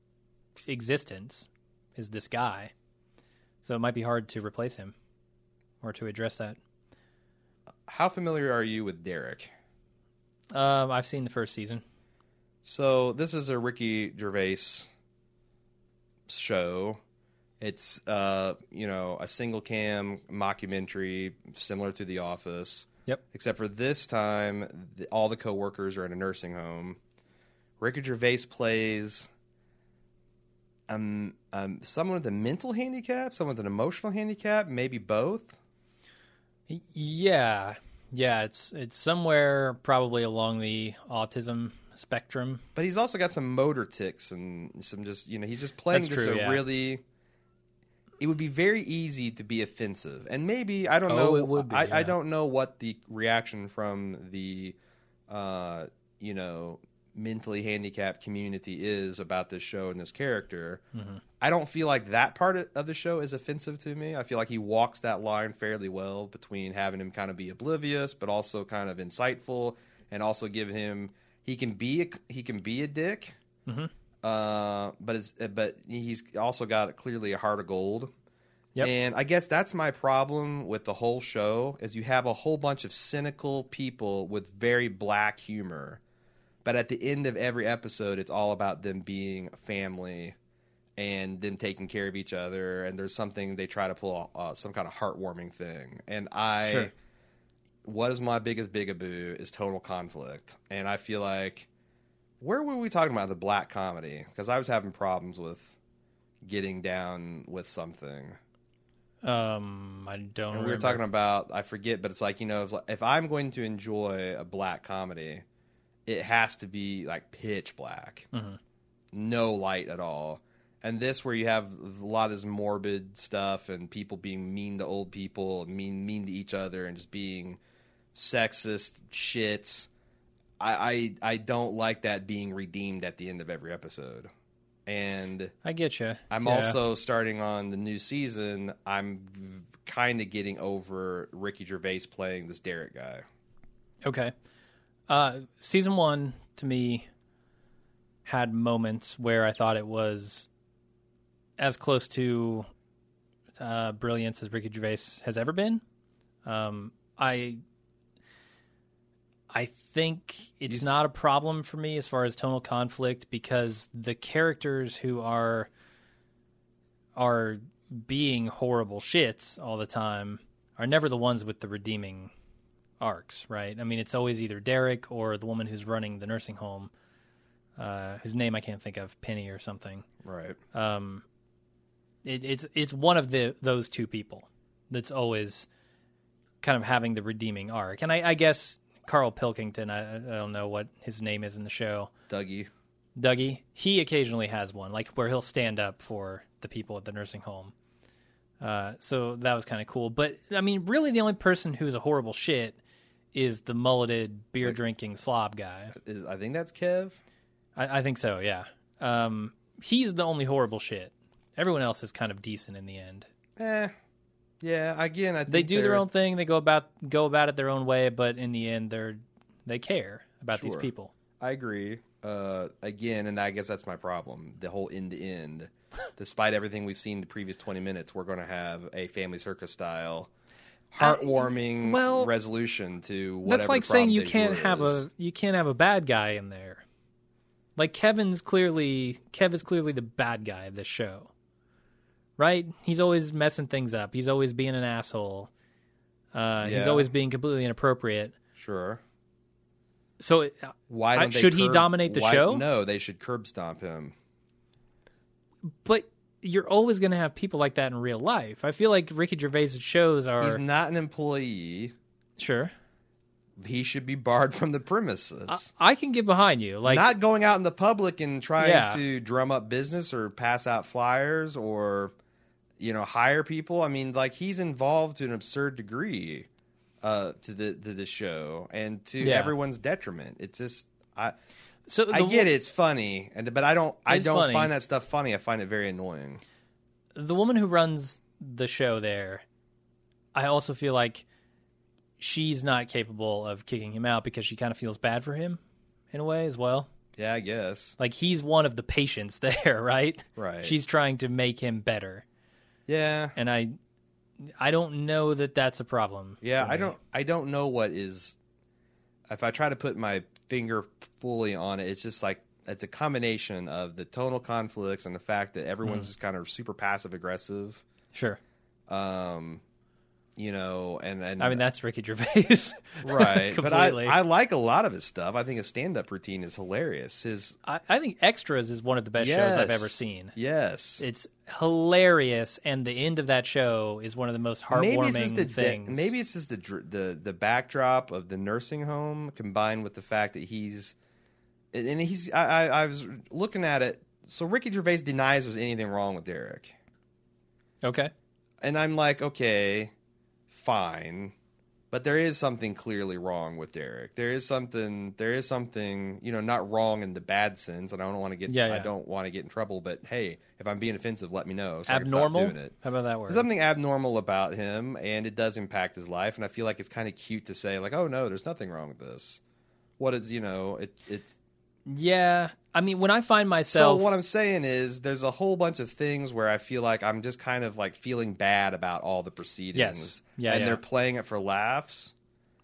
existence is this guy. So it might be hard to replace him or to address that. How familiar are you with Derek? Um, I've seen the first season. So this is a Ricky Gervais show. It's uh, you know, a single cam mockumentary similar to The Office. Yep. Except for this time, the, all the coworkers are in a nursing home. Ricky Gervais plays um, um, someone with a mental handicap, someone with an emotional handicap, maybe both. Yeah, yeah, it's it's somewhere probably along the autism spectrum. But he's also got some motor ticks and some just you know he's just playing That's just true, a yeah. really. It would be very easy to be offensive, and maybe I don't Oh, know. it would be, I, yeah. I don't know what the reaction from the, uh, you know, mentally handicapped community is about this show and this character. Mm-hmm. I don't feel like that part of- the show is offensive to me. I feel like he walks that line fairly well between having him kind of be oblivious, but also kind of insightful, and also give him he can be a, he can be a dick, Mhm. uh, but it's but he's also got clearly a heart of gold. Yep. And I guess that's my problem with the whole show is you have a whole bunch of cynical people with very black humor. But at the end of every episode it's all about them being family and them taking care of each other and there's something they try to pull uh, some kind of heartwarming thing. And I Sure. what is my biggest bigaboo is tonal conflict, and I feel like where were we talking about the black comedy? Because I was having problems with getting down with something. Um, I don't. We were talking about I forget, but it's like you know, if, if I'm going to enjoy a black comedy, it has to be like pitch black, Mhm. no light at all. And this, where you have a lot of this morbid stuff and people being mean to old people, mean mean to each other, and just being sexist shits. I, I I don't like that being redeemed at the end of every episode, and I get you. I'm also starting on the new season. I'm kind of getting over Ricky Gervais playing this Derek guy. Okay. Uh, season one to me had moments where I thought it was as close to uh, brilliance as Ricky Gervais has ever been. Um, I I think it's You- not a problem for me as far as tonal conflict because the characters who are are being horrible shits all the time are never the ones with the redeeming arcs, right? I mean, it's always either Derek or the woman who's running the nursing home, uh, whose name I can't think of, Penny or something. Right. Um, it, it's it's one of the those two people that's always kind of having the redeeming arc, and I, I guess Karl Pilkington, I, I don't know what his name is in the show, Dougie. Dougie, he occasionally has one, like where he'll stand up for the people at the nursing home. Uh, so that was kind of cool. But I mean, really, the only person who's a horrible shit is the mulleted beer Like- drinking slob guy. Is I think that's Kev. I, I think so. Yeah. Um, he's the only horrible shit. Everyone else is kind of decent in the end. Eh. Yeah. Again, I think They do their they're- own thing. They go about go about it their own way, but in the end, they're they care about these people. I agree. Uh, again, and I guess that's my problem. The whole end to end. <laughs> Despite everything we've seen the previous twenty minutes, we're going to have a family circus style, heartwarming well, resolution to whatever. That's like saying you can't have is. a you can't have a bad guy in there. Like Kevin's clearly Kev is clearly the bad guy of this show. Right? He's always messing things up. He's always being an asshole. Uh, He's always being completely inappropriate. Sure. So it, Why I- should he dominate the why- show? No, they should curb stomp him. but you're always going to have people like that in real life. I feel like Ricky Gervais' shows are He's not an employee. sure. He should be barred from the premises. I, I can get behind you. Like not going out in the public and trying Yeah. to drum up business or pass out flyers or you know hire people. I mean, like he's involved to an absurd degree uh, to the to the show and to Yeah. everyone's detriment. It's just I so I get it. It's funny, and but I don't I It's don't funny. find that stuff funny. I find it very annoying. the woman who runs the show there, I also feel like she's not capable of kicking him out because she kind of feels bad for him in a way as well. Yeah, I guess. Like he's one of the patients <laughs> there, right? Right. She's trying to make him better, Yeah. and I, I don't know that that's a problem. Yeah, for I me. don't I don't know what is if I try to put my finger fully on it, it's just like it's a combination of the tonal conflicts and the fact that everyone's Hmm. just kind of super passive aggressive. Sure. Um you know, and, and I mean, that's Ricky Gervais, <laughs> right. but I, I like a lot of his stuff. I think his stand up routine is hilarious. His I, I think Extras is one of the best shows I've ever seen. Yes. It's hilarious, and the end of that show is one of the most maybe heartwarming it's just the de- things. maybe it's just the the the backdrop of the nursing home combined with the fact that he's and and he's I, I, I was looking at it. So Ricky Gervais denies there's anything wrong with Derek, okay. and I'm like, okay, fine, but there is something clearly wrong with Derek. There is something. There is something. You know, not wrong in the bad sense, and I don't want to get. Yeah, yeah. I don't want to get in trouble. But hey, if I'm being offensive, let me know. So I can stop Abnormal. doing it. How about that word? There's something abnormal about him, and it does impact his life. And I feel like it's kind of cute to say, like, "Oh no, there's nothing wrong with this." What is, you know, it, it's. Yeah, I mean, when I find myself. So, what I'm saying is, there's a whole bunch of things where I feel like I'm just kind of like feeling bad about all the proceedings. Yes. Yeah, and yeah. they're playing it for laughs.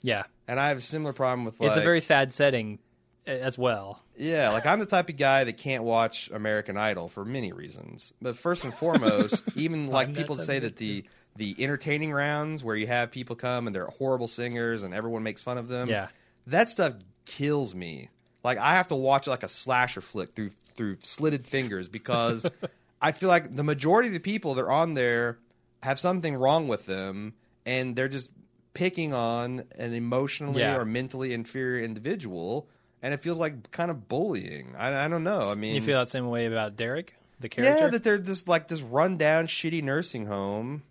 yeah, And I have a similar problem with like, it's a very sad setting as well. Yeah, like I'm the type of guy that can't watch American Idol for many reasons. But first and foremost, <laughs> even like I'm that people type say that the the entertaining rounds where you have people come and they're horrible singers and everyone makes fun of them. Yeah. that stuff kills me. Like I have to watch like a slasher flick through through slitted fingers because <laughs> I feel like the majority of the people that are on there have something wrong with them and they're just picking on an emotionally Yeah. or mentally inferior individual and it feels like kind of bullying. I, I don't know. I mean, You feel that same way about Derek, the character? yeah, that they're just like this rundown, shitty nursing home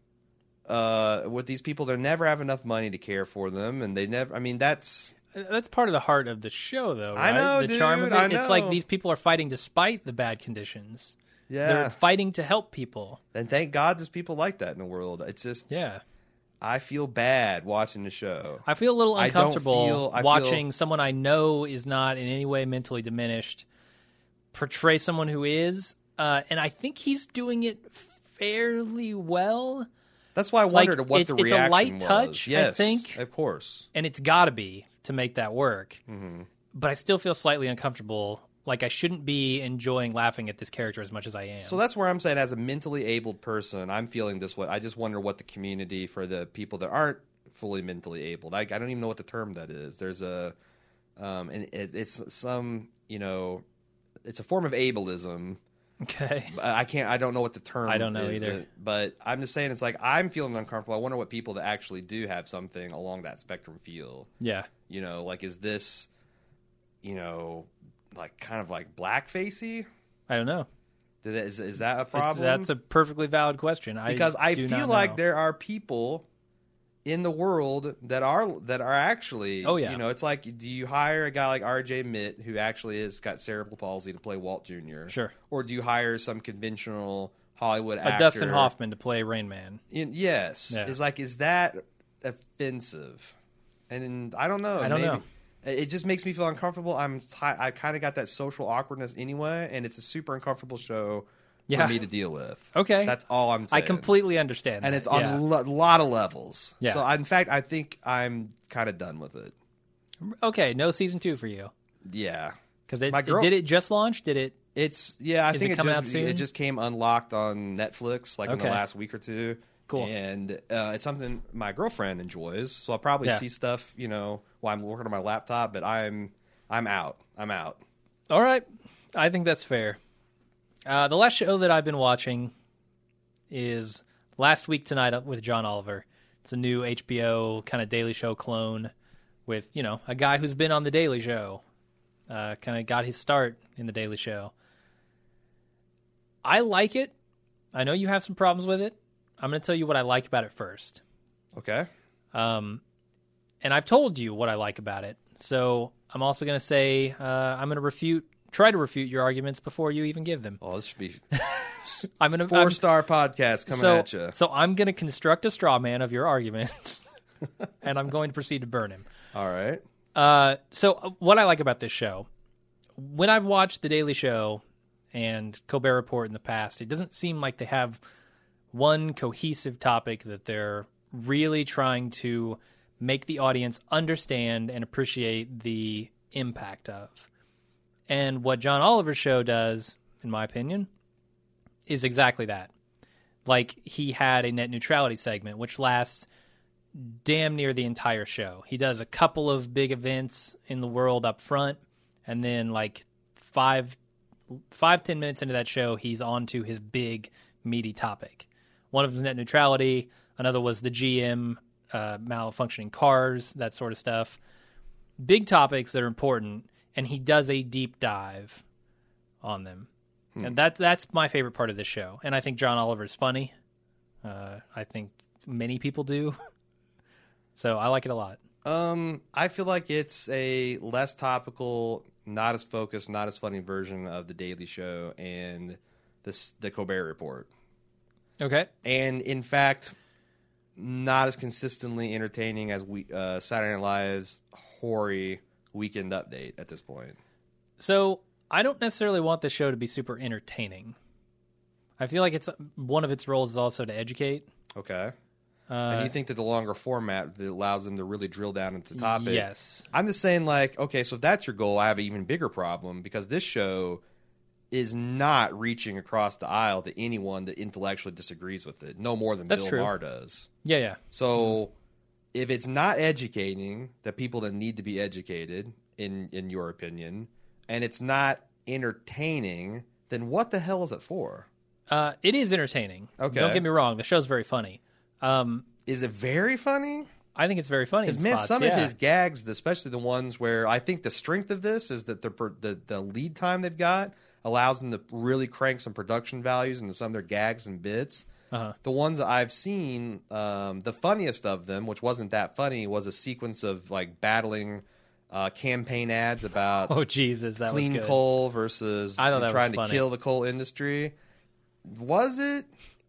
uh, with these people. They never have enough money to care for them, and they never. I mean, that's That's part of the heart of the show, though. I know, the charm of dude, it. I It's like these people are fighting despite the bad conditions. yeah. They're fighting to help people. and thank God there's people like that in the world. It's just Yeah. I feel bad watching the show. I feel a little I uncomfortable feel- I feel- watching someone I know is not in any way mentally diminished portray someone who is, uh, and I think he's doing it fairly well. That's why I wondered Like, what it's- the it's a reaction light was. touch, I Yes, think. of course. and it's got to be to make that work. Mm-hmm. But I still feel slightly uncomfortable. Like I shouldn't be enjoying laughing at this character as much as I am. So that's where I'm saying, as a mentally abled person, I'm feeling this way. I just wonder what the community for the people that aren't fully mentally abled. I, I don't even know what the term that is. There's a, um, and it, it's some, you know, it's a form of ableism. Okay. I <laughs> I can't. I don't know what the term. I don't know is, either. But I'm just saying, it's like I'm feeling uncomfortable. I wonder what people that actually do have something along that spectrum feel. Yeah. You know, like is this, you know, like kind of like blackfacey? I don't know. That, is is that a It's- problem? that's a perfectly valid question. because I, do feel like there are people in the world that are that are actually Oh, yeah. you know it's like do you hire a guy like RJ Mitte who actually has got cerebral palsy to play Walt Jr. Sure. or do you hire some conventional Hollywood a actor Dustin Hoffman to play Rain Man. In, yes Yeah. is like is that offensive and I don't know I don't maybe. know. It just makes me feel uncomfortable. I'm ti I kind of got that social awkwardness anyway, and it's a super uncomfortable show Yeah. for me to deal with. Okay. That's all I'm I completely understand. and that, it's on yeah. a lo- lot of levels. Yeah. So I- in fact, I think I'm kind of done with it. okay. No season two for you Yeah. because it, it- did it just launch? Did it? It's yeah. I think it it, coming just out soon? it just came unlocked on Netflix like in the last week or two. Cool. And uh, it's something my girlfriend enjoys, so I'll probably Yeah. see stuff you know while I'm working on my laptop. But I'm I'm out. I'm out. All right. I think that's fair. Uh, the last show that I've been watching is Last Week Tonight with John Oliver. It's a new HBO kind of Daily Show clone with, you know, a guy who's been on The Daily Show. Uh, kind of got his start in The Daily Show. I like it. I know you have some problems with it. I'm going to tell you what I like about it first. Okay. Um, and I've told you what I like about it. So I'm also going to say uh, I'm going to refute, try to refute your arguments before you even give them. Well, this should be <laughs> I'm to four star podcast coming so, at you. So I'm going to construct a straw man of your arguments, <laughs> and I'm going to proceed to burn him. All right. Uh, so uh, what I like about this show, when I've watched The Daily Show and Colbert Report in the past, it doesn't seem like they have one cohesive topic that they're really trying to make the audience understand and appreciate the impact of. And what John Oliver's show does, in my opinion, is exactly that. Like he had a net neutrality segment, which lasts damn near the entire show. He does a couple of big events in the world up front, and then like five, five ten minutes into that show, he's on to his big meaty topic. One of them net neutrality. Another was the GM uh, malfunctioning cars, that sort of stuff. Big topics that are important, and he does a deep dive on them. And that's that's my favorite part of the show. And I think John Oliver is funny. Uh, I think many people do. <laughs> so I like it a lot. Um, I feel like it's a less topical, not as focused, not as funny version of the Daily Show and this the Colbert Report, Okay. and in fact, not as consistently entertaining as we uh, Saturday Night Live's hoary weekend update at this point. So I don't necessarily want the show to be super entertaining. I feel like it's one of its roles is also to educate. Okay, Uh, and you think that the longer format that allows them to really drill down into topic? Yes. I'm just saying, like, okay, so if that's your goal, I have an even bigger problem because this show is not reaching across the aisle to anyone that intellectually disagrees with it, no more than That's Bill true. Maher does. Yeah, yeah. So if it's not educating the people that need to be educated, in in your opinion, and it's not entertaining, then what the hell is it for? Uh, it is entertaining. Okay. Don't get me wrong. The show's very funny. Um, Is it very funny? I think it's very funny. in Because man, spots, some yeah. of his gags, especially the ones where I think the strength of this is that the the the lead time they've got allows them to really crank some production values into some of their gags and bits. Uh-huh. The ones I've seen, um, the funniest of them, which wasn't that funny, was a sequence of like battling uh, campaign ads about <laughs> Oh Jesus, that clean was good. coal versus I was trying to kill the coal industry. Was it?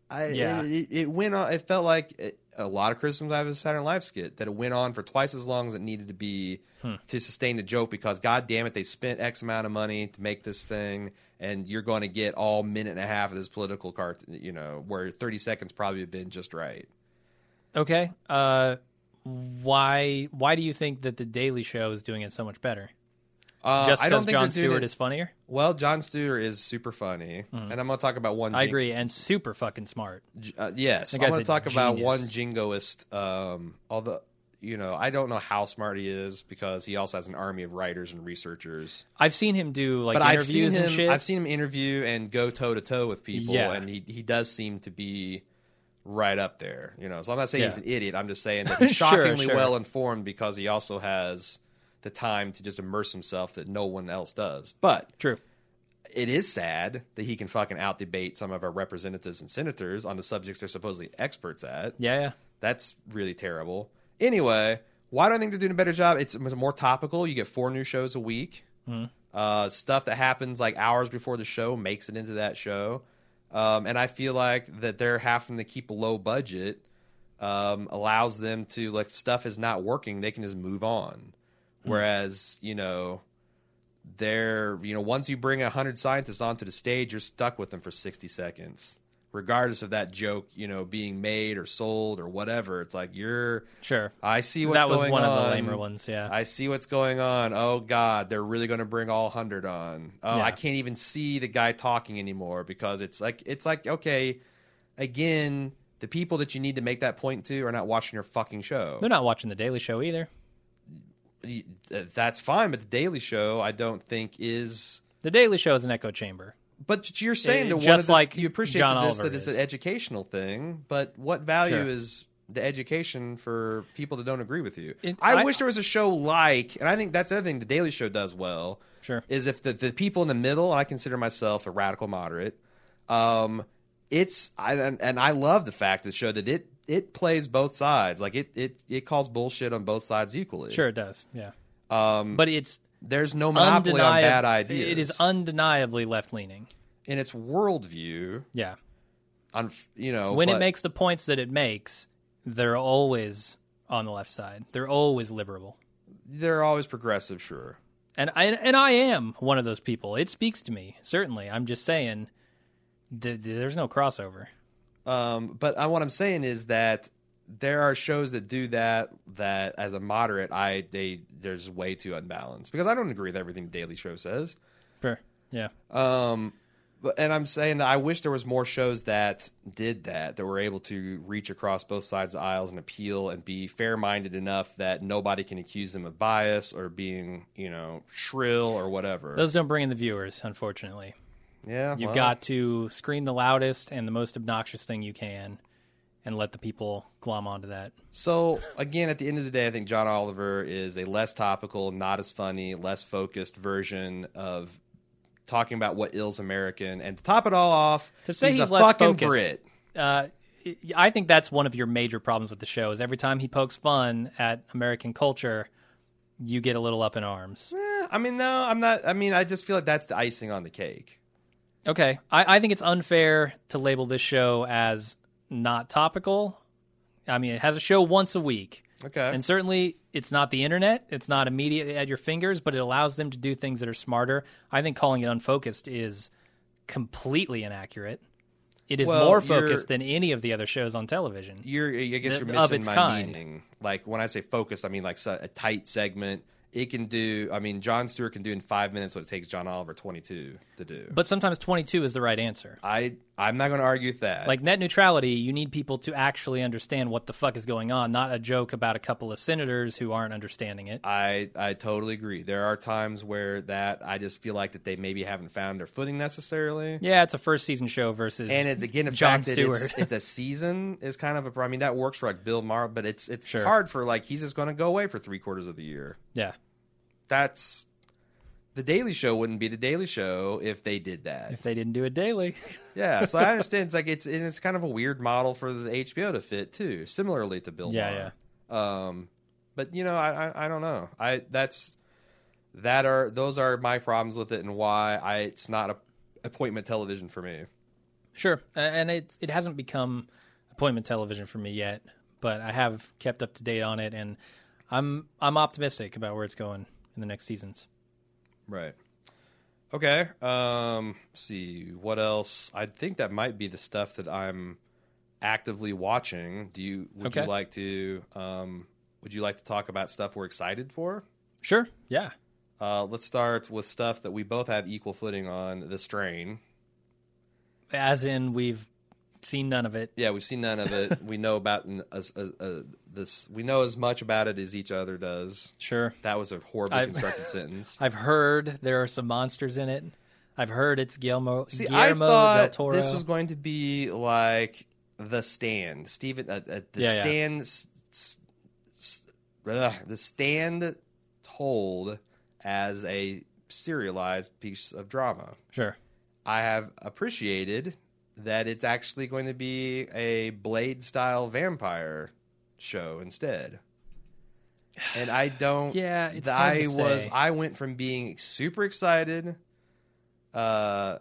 I, Yeah. It, it went on. It felt like it, a lot of criticisms I have of Saturday Night Live skit that it went on for twice as long as it needed to be Hmm. to sustain the joke because god damn it they spent X amount of money to make this thing and you're going to get all minute and a half of this political cart you know where 30 seconds probably have been just right. Okay. Uh, why why do you think that the Daily Show is doing it so much better? Uh, Just I don't because think Jon Stewart it- is funnier? well. Jon Stewart is super funny, and I'm going to talk about one. I jing- agree, and super fucking smart. Uh, yes, I'm going to talk about one jingoist. Um, although you know, I don't know how smart he is because he also has an army of writers and researchers. I've seen him do like but interviews him. and shit. I've seen him interview and go toe to toe with people, Yeah. and he he does seem to be right up there. You know, so I'm not saying Yeah. he's an idiot. I'm just saying that <laughs> he's Sure, shockingly sure. well informed because he also has the time to just immerse himself that no one else does. But True. it is sad that he can fucking out debate some of our representatives and senators on the subjects they're supposedly experts at. Yeah, yeah. That's really terrible. Anyway, why do I think they're doing a better job? It's, it's more topical. You get four new shows a week. Uh, stuff that happens like hours before the show makes it into that show. Um, and I feel like that they're having to keep a low budget um, allows them to like if stuff is not working, they can just move on. Whereas you know they're you know once you bring a hundred scientists onto the stage, you're stuck with them for sixty seconds, regardless of that joke you know being made or sold or whatever. It's like you're Sure. I see what's That was one on. of the lamer ones, yeah. I see what's going on. Oh God, they're really going to bring all hundred on. Oh, Yeah. I can't even see the guy talking anymore because it's like it's like okay, again, the people that you need to make that point to are not watching your fucking show. They're not watching the Daily Show either. That's fine, but the Daily Show, I don't think is. The Daily Show is an echo chamber. But you're saying Uh, that one just of this, like you appreciate John this Oliver that it's is. an educational thing, but what value Sure. is the education for people that don't agree with you? It- I, I- wish there was a show like, and I think that's the other thing the Daily Show does well. Sure. is if the, the people in the middle, I consider myself a radical moderate. Um, it's I and, and I love the fact that show that it it plays both sides. Like it it it calls bullshit on both sides equally. Sure, it does. Yeah. Um, But it's there's no monopoly on bad ideas. It is undeniably left leaning. in its worldview. Yeah. On you know when it makes the points that it makes, they're always on the left side. They're always liberal. they're always progressive, sure. And I and I am one of those people. It speaks to me, certainly. I'm just saying th- th- there's no crossover. Um, but I, what I'm saying is that there are shows that do that. That as a moderate, I they there's way too unbalanced because I don't agree with everything the Daily Show says. Sure. Yeah. Um, but and I'm saying that I wish there was more shows that did that that were able to reach across both sides of the aisles and appeal and be fair minded enough that nobody can accuse them of bias or being you know shrill or whatever. Those don't bring in the viewers, unfortunately. yeah, You've well, got to scream the loudest and the most obnoxious thing you can and let the people glom onto that. So again, at the end of the day, I think John Oliver is a less topical, not as funny, less focused version of talking about what ills American. And to top it all off, To say he's, he's a less fucking focused. Brit. Uh, I think that's one of your major problems with the show is every time he pokes fun at American culture, you get a little up in arms. Eh, I mean, no, I'm not. I mean, I just feel like that's the icing on the cake. Okay, I, I think it's unfair to label this show as not topical. I mean, it has a show once a week, Okay. and certainly it's not the internet. It's not immediately at your fingers, but it allows them to do things that are smarter. I think calling it unfocused is completely inaccurate. It is Well, more focused than any of the other shows on television. you're, I guess you're missing my kind. meaning. Like when I say focus, I mean like a tight segment. It can do. I mean, Jon Stewart can do in five minutes what it takes John Oliver twenty two to do. But sometimes 22 is the right answer. I I'm not going to argue with that. Like net neutrality, you need people to actually understand what the fuck is going on, not a joke about a couple of senators who aren't understanding it. I I totally agree. There are times where that I just feel like that they maybe haven't found their footing necessarily. Yeah, it's a first season show versus And it's again the Jon fact that Stewart. it's, it's a season is kind of a. I mean that works for like Bill Maher, but it's it's Sure. hard for like he's just going to go away for three quarters of the year. yeah. That's the Daily Show wouldn't be the Daily Show if they did that. If they didn't do it daily, <laughs> Yeah, so I understand. It's like it's and it's kind of a weird model for the HBO to fit too, similarly to Bill. Yeah, Maher. Um, but you know, I, I I don't know. I that's that are those are my problems with it and why I it's not a appointment television for me. sure. Uh, and it it hasn't become appointment television for me yet, but I have kept up to date on it, and I'm I'm optimistic about where it's going in the next seasons. Right. Okay. Um. let's see what else. I think that might be the stuff that I'm actively watching. Do you? Would Okay. you like to? Um. Would you like to talk about stuff we're excited for? Sure. Yeah. Uh, let's start with stuff that we both have equal footing on. The strain. As in, we've seen none of it. Yeah, we've seen none of it. we know about uh, uh, this. We know as much about it as each other does. Sure. That was a horribly I've- constructed <laughs> sentence. I've heard there are some monsters in it. I've heard it's Guillermo, See, Guillermo I del thought Toro. this was going to be like the stand, Stephen. Uh, uh, the Yeah, yeah. stand. s- s- s- ugh, the stand told as a serialized piece of drama. sure. I have appreciated that it's actually going to be a Blade style vampire show instead. And I don't. <sighs> Yeah, it's th- hard I to was. say. I went from being super excited, uh,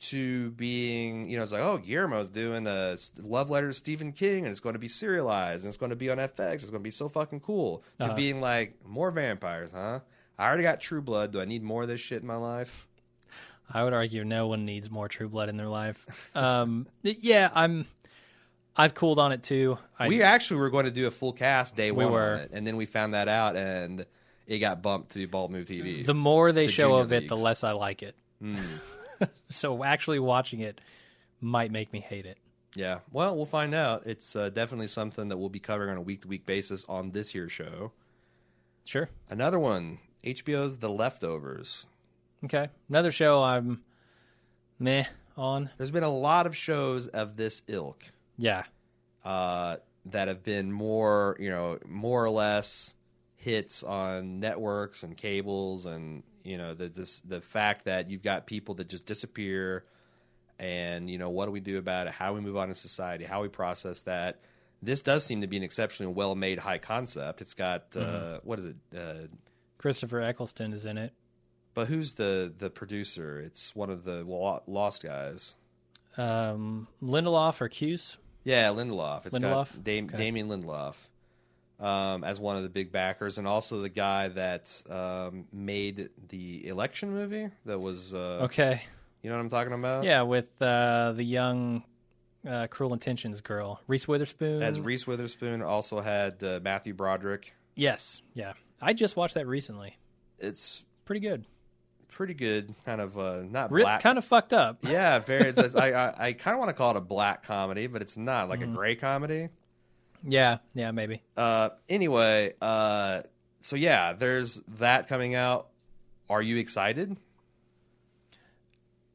to being, you know, it's like, oh, Guillermo's doing a s- love letter to Stephen King, and it's going to be serialized, and it's going to be on FX. It's going to be so fucking cool. To Uh-huh. being like, more vampires, huh? I already got True Blood. Do I need more of this shit in my life? I would argue no one needs more True Blood in their life. Um, <laughs> yeah, I'm. I've cooled on it too. I, we actually were going to do a full cast day We one were. on it, and then we found that out, and it got bumped to Bald Move TV. the more they the show of it, the less I like it. Mm. <laughs> So actually watching it might make me hate it. yeah, well, we'll find out. It's uh, definitely something that we'll be covering on a week to week basis on this year's show. Sure. Another one, HBO's The Leftovers. Okay. Another show I'm meh on. There's been a lot of shows of this ilk Yeah. uh, that have been more, you know, more or less hits on networks and cables, and you know, the this the fact that you've got people that just disappear, and you know, what do we do about it? How do we move on in society? How we process that? This does seem to be an exceptionally well made high concept. It's got uh, what is it? Uh, Christopher Eccleston is in it. But who's the the producer? It's one of the Lost guys. Um, Lindelof or Cuse? Yeah, Lindelof. It's Lindelof? got Dam- Okay. Damon Lindelof um, as one of the big backers, and also the guy that um, made the election movie. That was, uh, Okay. you know what I'm talking about? Yeah, with uh, the young uh, Cruel Intentions girl, Reese Witherspoon. As Reese Witherspoon also had uh, Matthew Broderick. yes, yeah. I just watched that recently. It's Pretty good. Pretty good, kind of uh, not Re- black. kind of fucked up. <laughs> yeah, very. It's, it's- I I, I kind of want to call it a black comedy, but it's not like Mm-hmm. a gray comedy. Yeah, yeah, maybe. Uh, anyway, uh, so yeah, there's that coming out. Are you excited?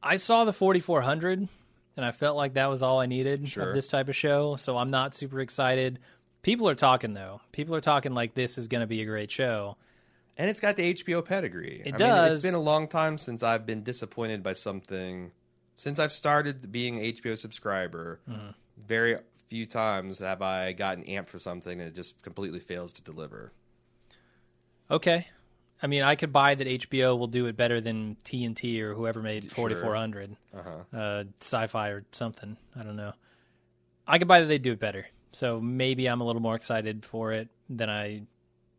I saw the 4400 and I felt like that was all I needed Sure. of this type of show, so I'm not super excited. People are talking though. People are talking like this is going to be a great show. And it's got the HBO pedigree. It I Mean, does. it's been a long time since I've been disappointed by something. Since I've started being an HBO subscriber, Mm-hmm. very few times have I gotten amped for something and it just completely fails to deliver. Okay. I mean, I could buy that HBO will do it better than TNT or whoever made 4400, Uh-huh. uh, sci-fi or something. I don't know. I could buy that they do it better. So maybe I'm a little more excited for it than I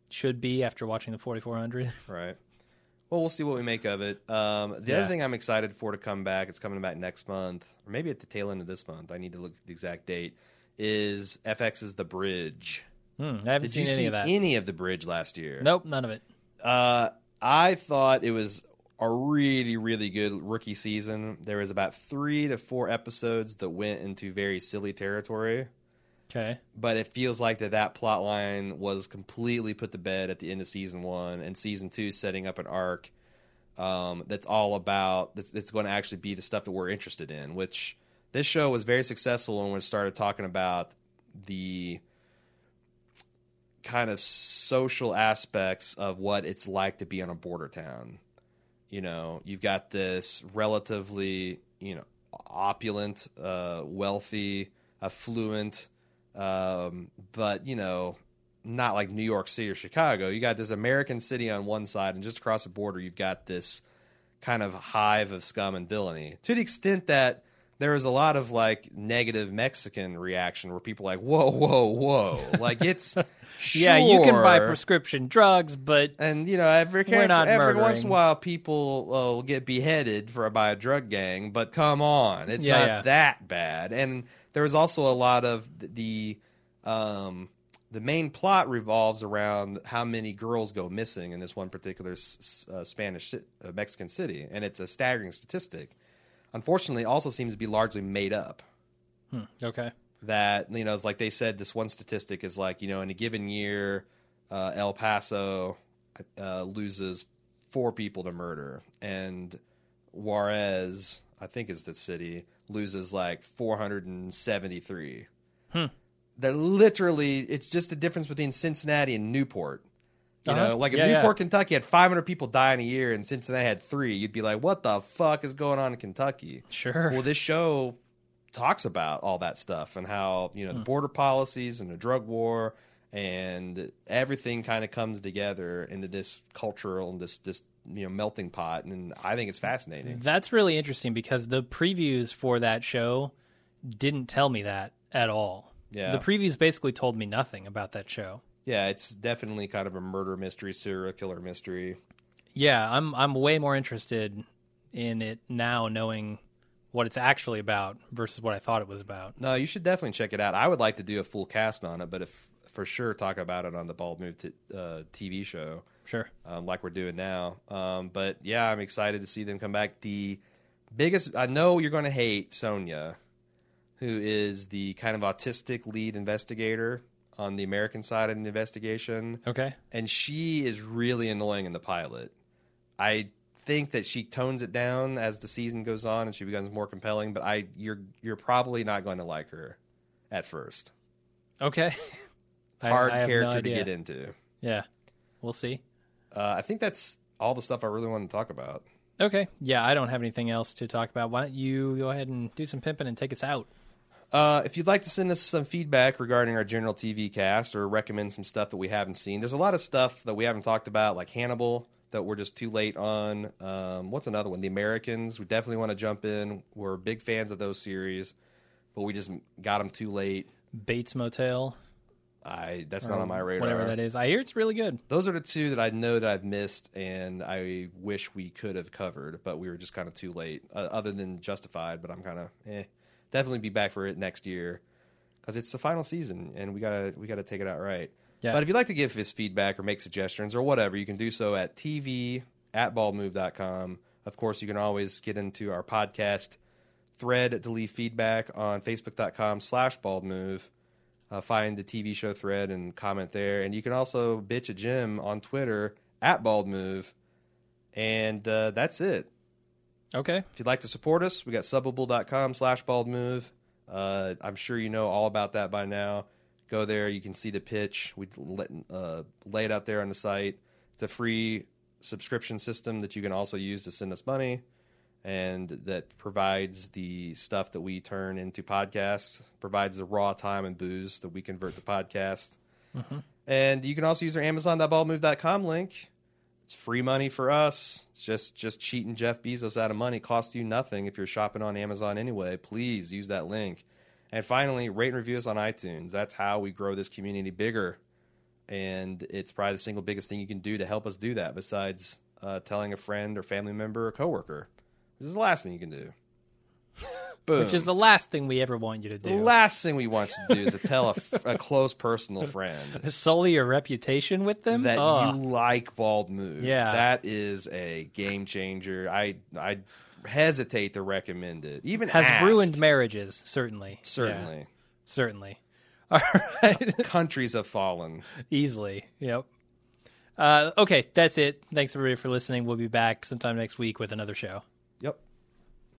should be after watching the 4400. <laughs> Right. Well, we'll see what we make of it. Um, the Yeah. other thing I'm excited for to come back, it's coming back next month, or maybe at the tail end of this month. I need to look at the exact date. Is FX's The Bridge? Hmm, I haven't Did seen you any see of that. any of The Bridge last year? Nope, none of it. Uh, I thought it was a really, really good rookie season. There was about three to four episodes that went into very silly territory, Okay. but it feels like that that plot line was completely put to bed at the end of season one, and season two setting up an arc um, that's all about that's, it's going to actually be the stuff that we're interested in. Which this show was very successful when we started talking about the kind of social aspects of what it's like to be on a border town. You know, you've got this relatively, you know, opulent, uh, wealthy, affluent, um, but you know, not like New York City or Chicago. You got this American city on one side, and just across the border, you've got this kind of hive of scum and villainy. To the extent that there was a lot of like negative Mexican reaction where people are like, whoa, whoa, whoa, like it's <laughs> Yeah, you can buy prescription drugs, but And you know, every every once in a while, people uh, will get beheaded for by a drug gang. But come on, it's Yeah, not yeah. that bad. And there was also a lot of the um, the main plot revolves around how many girls go missing in this one particular uh, Spanish uh, Mexican city, and it's a staggering statistic. Unfortunately, it also seems to be largely made up okay. that you know, it's like they said, this one statistic is like you know, in a given year, uh, El Paso uh, loses four people to murder, and Juarez, I think is the city, loses like four hundred and seventy-three. Hmm. They're literally, it's just the difference between Cincinnati and Newport. You Uh-huh. know, like if Yeah, yeah. Newport, Kentucky had 500 people die in a year and Cincinnati had three, you'd be like, what the fuck is going on in Kentucky? Sure. Well, this show talks about all that stuff and how you know Hmm. the border policies and the drug war and everything kind of comes together into this cultural and this this you know melting pot, and I think it's fascinating. That's really interesting because the previews for that show didn't tell me that at all. Yeah. The previews basically told me nothing about that show. Yeah, it's definitely kind of a murder mystery, serial killer mystery. Yeah, I'm I'm way more interested in it now knowing what it's actually about versus what I thought it was about. No, you should definitely check it out. I would like to do a full cast on it, but if for sure talk about it on the Bald Move t- uh, TV show. Sure. um, like we're doing now. Um, but yeah, I'm excited to see them come back. The biggest, I know you're going to hate Sonya, who is the kind of autistic lead investigator on the American side of the investigation, Okay. and she is really annoying in the pilot. I think that she tones it down as the season goes on and she becomes more compelling. But I, you're you're probably not going to like her at first. Okay. Hard I no character to get into. Yeah. We'll see. Uh, I think that's all the stuff I really want to talk about. Okay. Yeah, I don't have anything else to talk about. Why don't you go ahead and do some pimping and take us out? Uh, if you'd like to send us some feedback regarding our general TV cast or recommend some stuff that we haven't seen, there's a lot of stuff that we haven't talked about, like Hannibal, that we're just too late on. Um, what's another one? The Americans. We definitely want to jump in. We're big fans of those series, but we just got them too late. Bates Motel. I that's not on my radar. Whatever that is. I hear it's really good. Those are the two that I know that I've missed, and I wish we could have covered, but we were just kind of too late. Uh, other than Justified, but I'm kind of eh. Definitely be back for it next year because it's the final season, and we gotta we gotta take it out right. Yeah. But if you'd like to give us feedback or make suggestions or whatever, you can do so at tv at baldmove.com. Of course, you can always get into our podcast thread to leave feedback on facebook.com slash baldmove. Uh, find the TV show thread and comment there. And you can also bitch at Jim on Twitter at Bald Move. And uh, that's it. Okay. If you'd like to support us, we got subbable.com slash baldmove. Uh, I'm sure you know all about that by now. Go there. You can see the pitch. We let, uh, lay it out there on the site. It's a free subscription system that you can also use to send us money and that provides the stuff that we turn into podcasts, provides the raw time and booze that we convert to podcast. And you can also use our Amazon.baldmove.com link. It's free money for us. It's just just cheating Jeff Bezos out of money. Costs you nothing if you're shopping on Amazon anyway. Please use that link. And finally, rate and review us on iTunes. That's how we grow this community bigger. And it's probably the single biggest thing you can do to help us do that, besides uh, telling a friend or family member or coworker. This is the last thing you can do. Boom. <laughs> which is the last thing we ever want you to do. the last thing we want you to do is to <laughs> tell a, f- a close personal friend solely your reputation with them. that Oh. you like bald move. Yeah. that is a game changer. I I hesitate to recommend it. Even has ask. ruined marriages. Certainly, Yeah, certainly. certainly. <laughs> All right, Countries have fallen. easily. Yep. Uh, okay, that's it. Thanks everybody for listening. We'll be back sometime next week with another show.